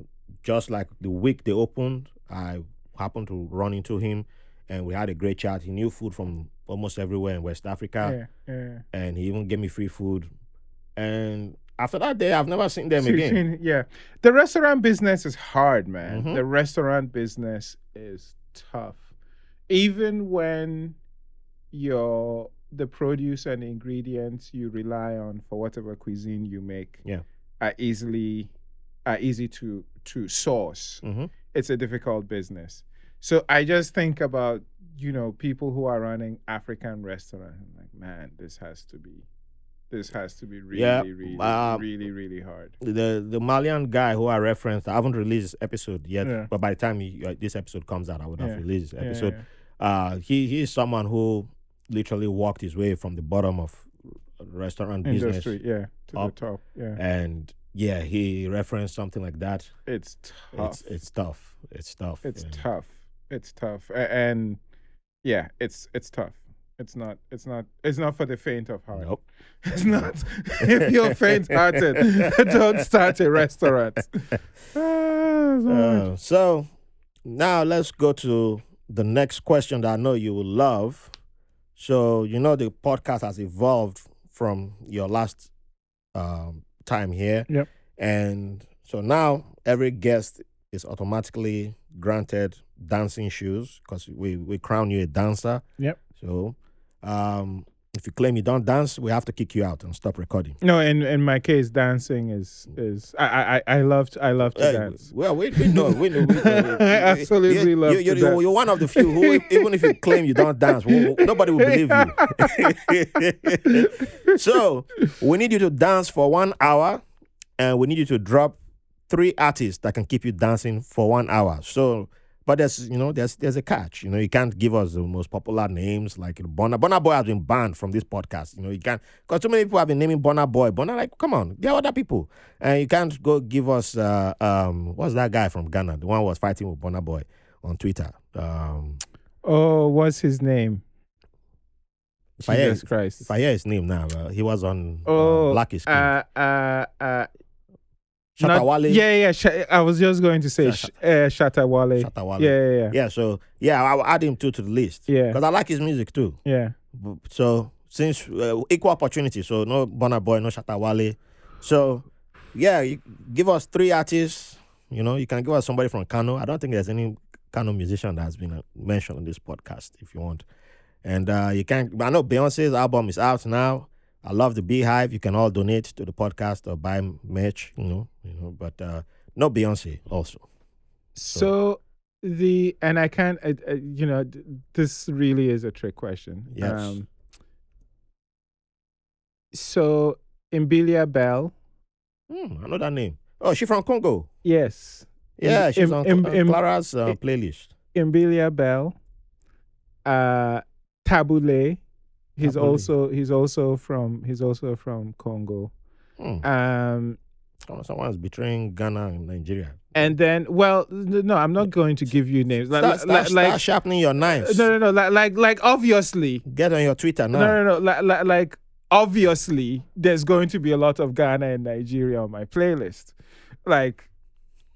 just like the week they opened. I happened to run into him and we had a great chat. He knew food from almost everywhere in West Africa yeah, yeah. and he even gave me free food. And after that day, I've never seen them again. yeah. The restaurant business is hard, man. Mhm. The restaurant business is tough. Even when your the produce and ingredients you rely on for whatever cuisine you make Yeah. are easily are easy to to source. Mhm. It's a difficult business. So I just think about you know people who are running African restaurants. I'm like, man, this has to be, this has to be really, Yeah, really, um, really, really hard. The the Malian guy who I referenced, I haven't released this episode yet, Yeah. but by the time he, uh, this episode comes out, I would have Yeah. released episode. Uh, he he is someone who literally walked his way from the bottom of restaurant business, yeah, to up. the top, yeah. and yeah, he referenced something like that. It's tough. It's it's tough. It's tough. it's yeah. tough it's tough and yeah it's it's tough it's not it's not it's not for the faint of heart Nope. it's not if you're faint hearted don't start a restaurant Ah. Uh, so now let's go to the next question that I know you will love. So you know the podcast has evolved from your last um, time here. Yep. And so now every guest is automatically granted dancing shoes because we, we crown you a dancer. Yep. So um, if you claim you don't dance, we have to kick you out and stop recording. no in in my case dancing is is i i I- love to, i love to Hey, dance Well, we, we know. We know. We know. I absolutely you, love you, to you, dance. You're one of the few who, even if you claim you don't dance, nobody will believe you. so we need you to dance for one hour, and we need you to drop three artists that can keep you dancing for one hour. So, but there's you know there's there's a catch. You know you can't give us the most popular names like Burna. Burna Boy has been banned from this podcast. You know you can't because too many people have been naming Burna Boy. Burna like come on, there are other people, and you can't go give us uh, um what's that guy from Ghana? The one who was fighting with Burna Boy on Twitter. Um, oh what's his name if I hear jesus christ if I hear his name now, uh, he was on uh, oh Black is King. uh uh uh Shatta not- Wale. yeah yeah i was just going to say Yeah, sh- uh, Shatta Wale. Shatta Wale. yeah yeah yeah Yeah, so yeah, I'll add him too to the list. Yeah. because I like his music too. yeah So since uh, equal opportunity, so no Burna Boy, no Shatta Wale. So yeah, you give us three artists. You know, you can give us somebody from Kano. I don't think there's any Kano musician that has been uh, mentioned on this podcast. If you want, and uh, you can. I know Beyonce's album is out now. I love the Beehive. You can all donate to the podcast or buy merch. You know, you know, but uh, no Beyonce also. So the and I can't, uh, uh, you know, this really is a trick question. Yes. so Mbilia Bel, Hmm, I know that name. Oh, she from Congo. yes. Yeah, she's im- on im- uh, im- Clara's uh, playlist. Mbilia Bel, uh, Tabu Ley. He's also he's also from he's also from Congo. Hmm. Um, Someone- Someone's betraying Ghana and Nigeria. and then well, no, I'm not going to give you names. Like Start, start, like, start sharpening your knives. no no no like like like obviously Get on your Twitter now. No, no, no. Like, like, like, obviously, there's going to be a lot of Ghana and Nigeria on my playlist. Like,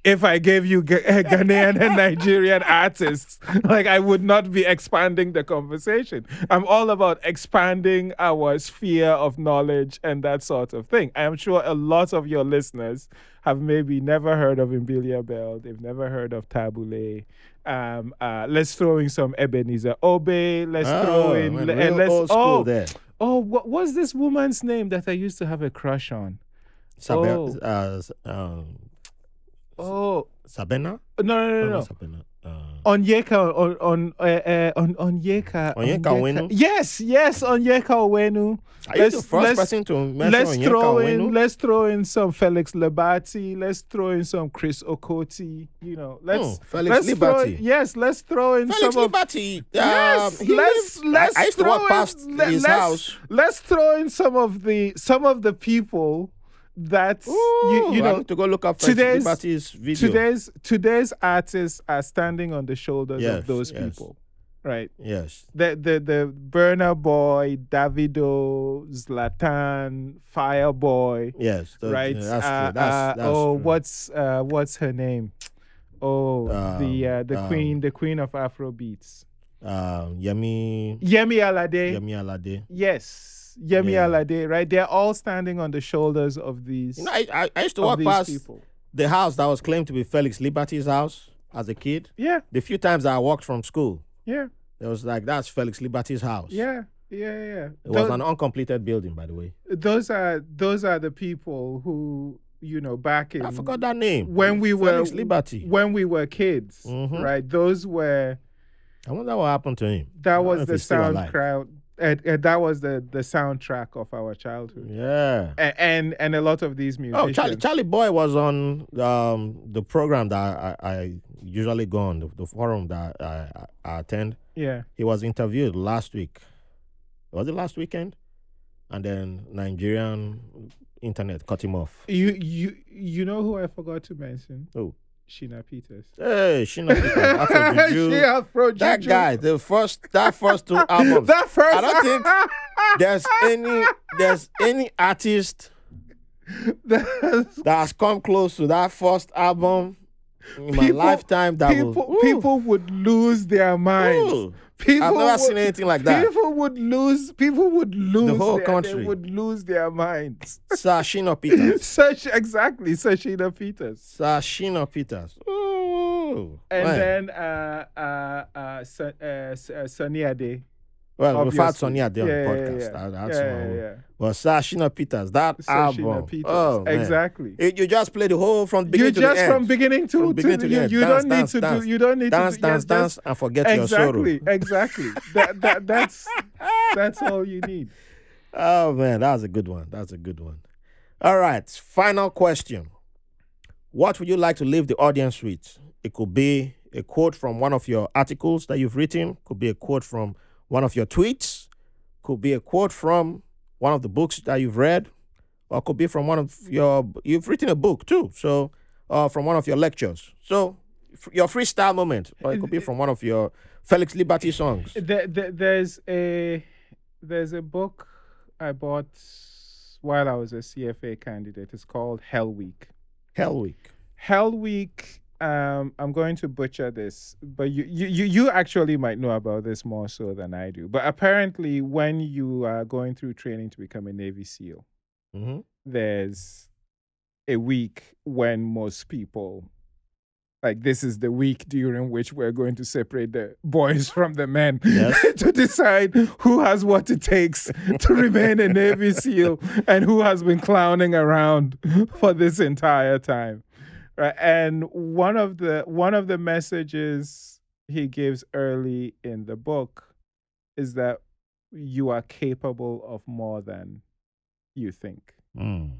if I gave you Ghanaian and Nigerian artists, like, I would not be expanding the conversation. I'm all about expanding our sphere of knowledge and that sort of thing. I am sure a lot of your listeners have maybe never heard of Mbilia Bel. They've never heard of Tabu Ley. Um, uh, let's throw in some Ebenezer Obey. Let's throw Oh, in man, and let's old school oh there. oh what was this woman's name that I used to have a crush on? Oh. uh, um, Oh Sabena? no no no no. Sabena. Uh, Onyeka on on uh, uh, on Onyeka. Onyeka Onwenu? Yes, yes, Onyeka Onwenu. are you the Let's- first let's- person to mention Let's Onyeka throw in let's throw in some Felix Liberty. Let's throw in some Chris Okotie. You know, let's Oh, Felix let's throw Liberty. in, yes, let's throw in Felix some of Liberty. Yes, um, he let's lives- let's I, I used to throw walk past in, his let's, house. Let's throw in some of the some of the people that you, Ooh, you I know to go look up today's- video. today's today's artists are standing on the shoulders Yes, of those yes. people, right? yes. The the the Burna Boy, Davido, Zlatan, Fireboy, Yes. that- right? yeah, that's Uh, true. That's, uh, that's oh, true. what's uh, what's her name? Oh, the Um, uh, the um, queen, the queen of Afro beats, Um, Yemi, Yemi Alade. Yemi Alade. Yes, Yemi Yeah. Alade, right? They're all standing on the shoulders of these, You know, I, I, I used to walk past people. the house that was claimed to be Felix Liberty's house as a kid. Yeah, The few times I walked from school, yeah, it was like, that's Felix Liberty's house. yeah, yeah, yeah. It was an uncompleted building, by the way. those are those are the people who you know, back in I forgot that name. when we were Felix Liberty. when we were kids, Mhm. right? Those were I wonder what happened to him. That was the he's still alive. soundtrack. Uh, uh, that was the the soundtrack of our childhood, Yeah. A- and and a lot of these music. Oh. Charlie, Charly Boy was on um, the program that I, I usually go on, the, the forum that I, I, I attend. yeah, He was interviewed last week. Was it last weekend? And then Nigerian internet cut him off. you you you know who I forgot to mention? Oh. Shina Peters. Hey, Shina Peter, Afro Juju. She Afro That Juju. guy, the first that first two albums. that first. I don't think there's any there's any artist That's- that has come close to that first album in my lifetime that people will, people would lose their minds. ooh. People I've never would, seen anything like that. People would lose. People would lose. The whole their, country. They would lose their minds. Sir Shina Peters. Such exactly, Sir Shina Peters. Sir Shina Peters. Ooh, And man. then uh uh uh, Son, uh, S- Sunny Ade. well, we've had obviously. Sonia there on Yeah, the podcast. yeah. That- that's yeah, one. yeah, yeah. But Sir Shina Peters, that Sashina album. Oh, Peters. Oh, man. exactly. It- you just play the whole from beginning You to just end. from beginning to, From beginning to the you, end. you Dance, don't dance, need to dance. do you don't need dance, to do, dance, yeah, dance, and forget your sorrow. exactly exactly that, that that's that's all you need Oh man, that's a good one. That's a good one. All right, final question. What would you like to leave the audience with? It could be a quote from one of your articles that you've written, could be a quote from one of your tweets, could be a quote from one of the books that you've read, or could be from one of your you've written a book too. So, uh, from one of your lectures. So, f- your freestyle moment, or it could be from one of your Felix Liberty songs. there, there, there's a there's a book i bought while i was a cfa candidate it's called hell week Hell Week. hell week um i'm going to butcher this but you, you you actually might know about this more so than i do. But apparently when you are going through training to become a navy seal hmm there's a week when most people like this is the week during which we're going to separate the boys from the men Yes. to decide who has what it takes to remain a navy seal and who has been clowning around for this entire time right and one of the one of the messages he gives early in the book is that you are capable of more than you think Mm.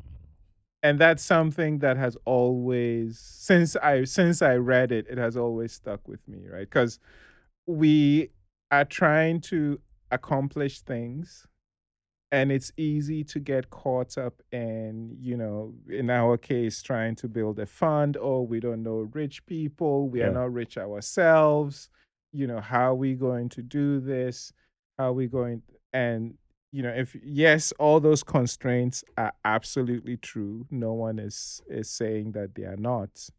and that's something that has always since i since i read it it has always stuck with me right because we are trying to accomplish things and it's easy to get caught up in you know in our case trying to build a fund or we don't know rich people we Yeah. are not rich ourselves you know how are we going to do this how are we going and you know if yes all those constraints are absolutely true no one is is saying that they are not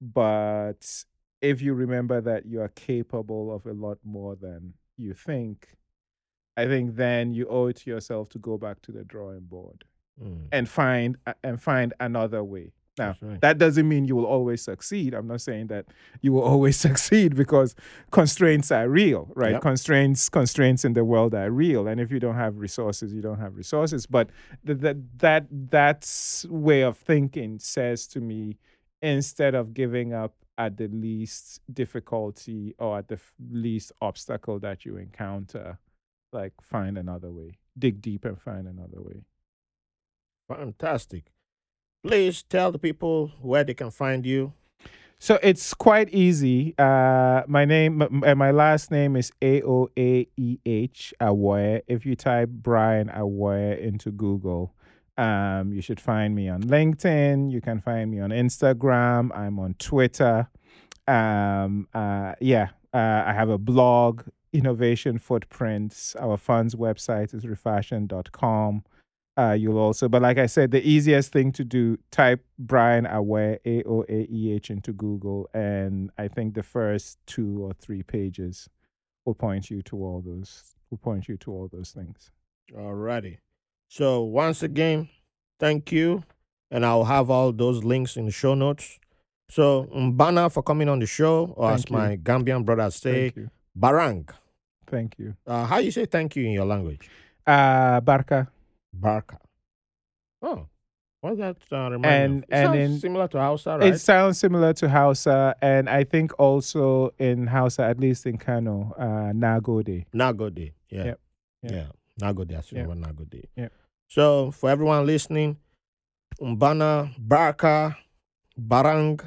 but if you remember that you are capable of a lot more than you think i think then you owe it to yourself to go back to the drawing board Mm. and find and find another way now right. that doesn't mean you will always succeed i'm not saying that you will always succeed because constraints are real right Yep. constraints constraints in the world are real and if you don't have resources you don't have resources but th- that that that's way of thinking says to me instead of giving up at the least difficulty or at the f- least obstacle that you encounter like find another way dig deep and find another way Fantastic. Please tell the people where they can find you. So it's quite easy. Uh, my name, m- my last name is A O A E H Aoaeh. If you type Brian Aoaeh into Google, um, you should find me on LinkedIn. You can find me on Instagram. I'm on Twitter. Um, uh, yeah, uh, I have a blog, Innovation Footprints. Our fund's website is refashiond.com. Uh, you'll also, but like I said, the easiest thing to do, type Brian Aoaeh, A O A E H, into Google, and I think the first two or three pages will point you to all those. Will point you to all those things. Alrighty. So once again, thank you. And I'll have all those links in the show notes. So Mbana for coming on the show, or as you. my Gambian brothers say, Thank you. Barang. Thank you. Uh, how you say thank you in your language? Uh, Barca. Barka. Oh, What's that uh, remind And- me of? It and sounds in- similar to Hausa, right? It sounds similar to Hausa, and I think also in Hausa, at least in Kano, uh, Nagode. Nagode. Yeah. Yep. Yeah. Yep. Nagode. I Yep. Nagode. Yep. So for everyone listening, Umbana, Baraka, Barang,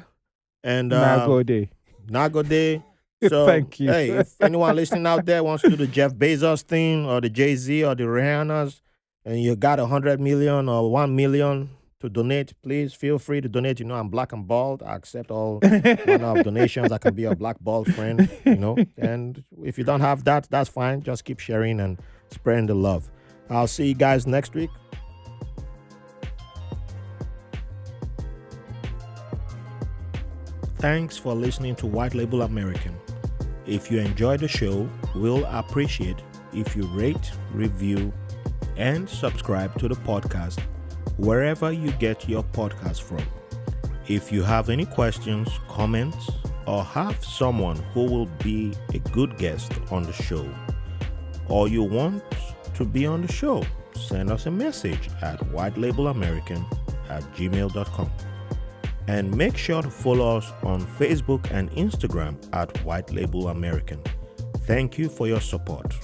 and uh, Nagode. Nagode. So Thank you. Hey, if anyone listening out there wants to do the Jeff Bezos thing or the Jay Z or the Rihanna's, and you got a hundred million or one million to donate, please feel free to donate. You know, I'm black and bald. I accept all manner of donations. I can be a black bald friend, you know. And if you don't have that, that's fine. Just keep sharing and spreading the love. I'll see you guys next week. Thanks for listening to White Label American. If you enjoy the show, we'll appreciate if you rate, review, and subscribe to the podcast wherever you get your podcast from. If you have any questions, comments, or have someone who will be a good guest on the show, or you want to be on the show, send us a message at whitelabelamerican at gmail.com. And make sure to follow us on Facebook and Instagram at White Label American. Thank you for your support.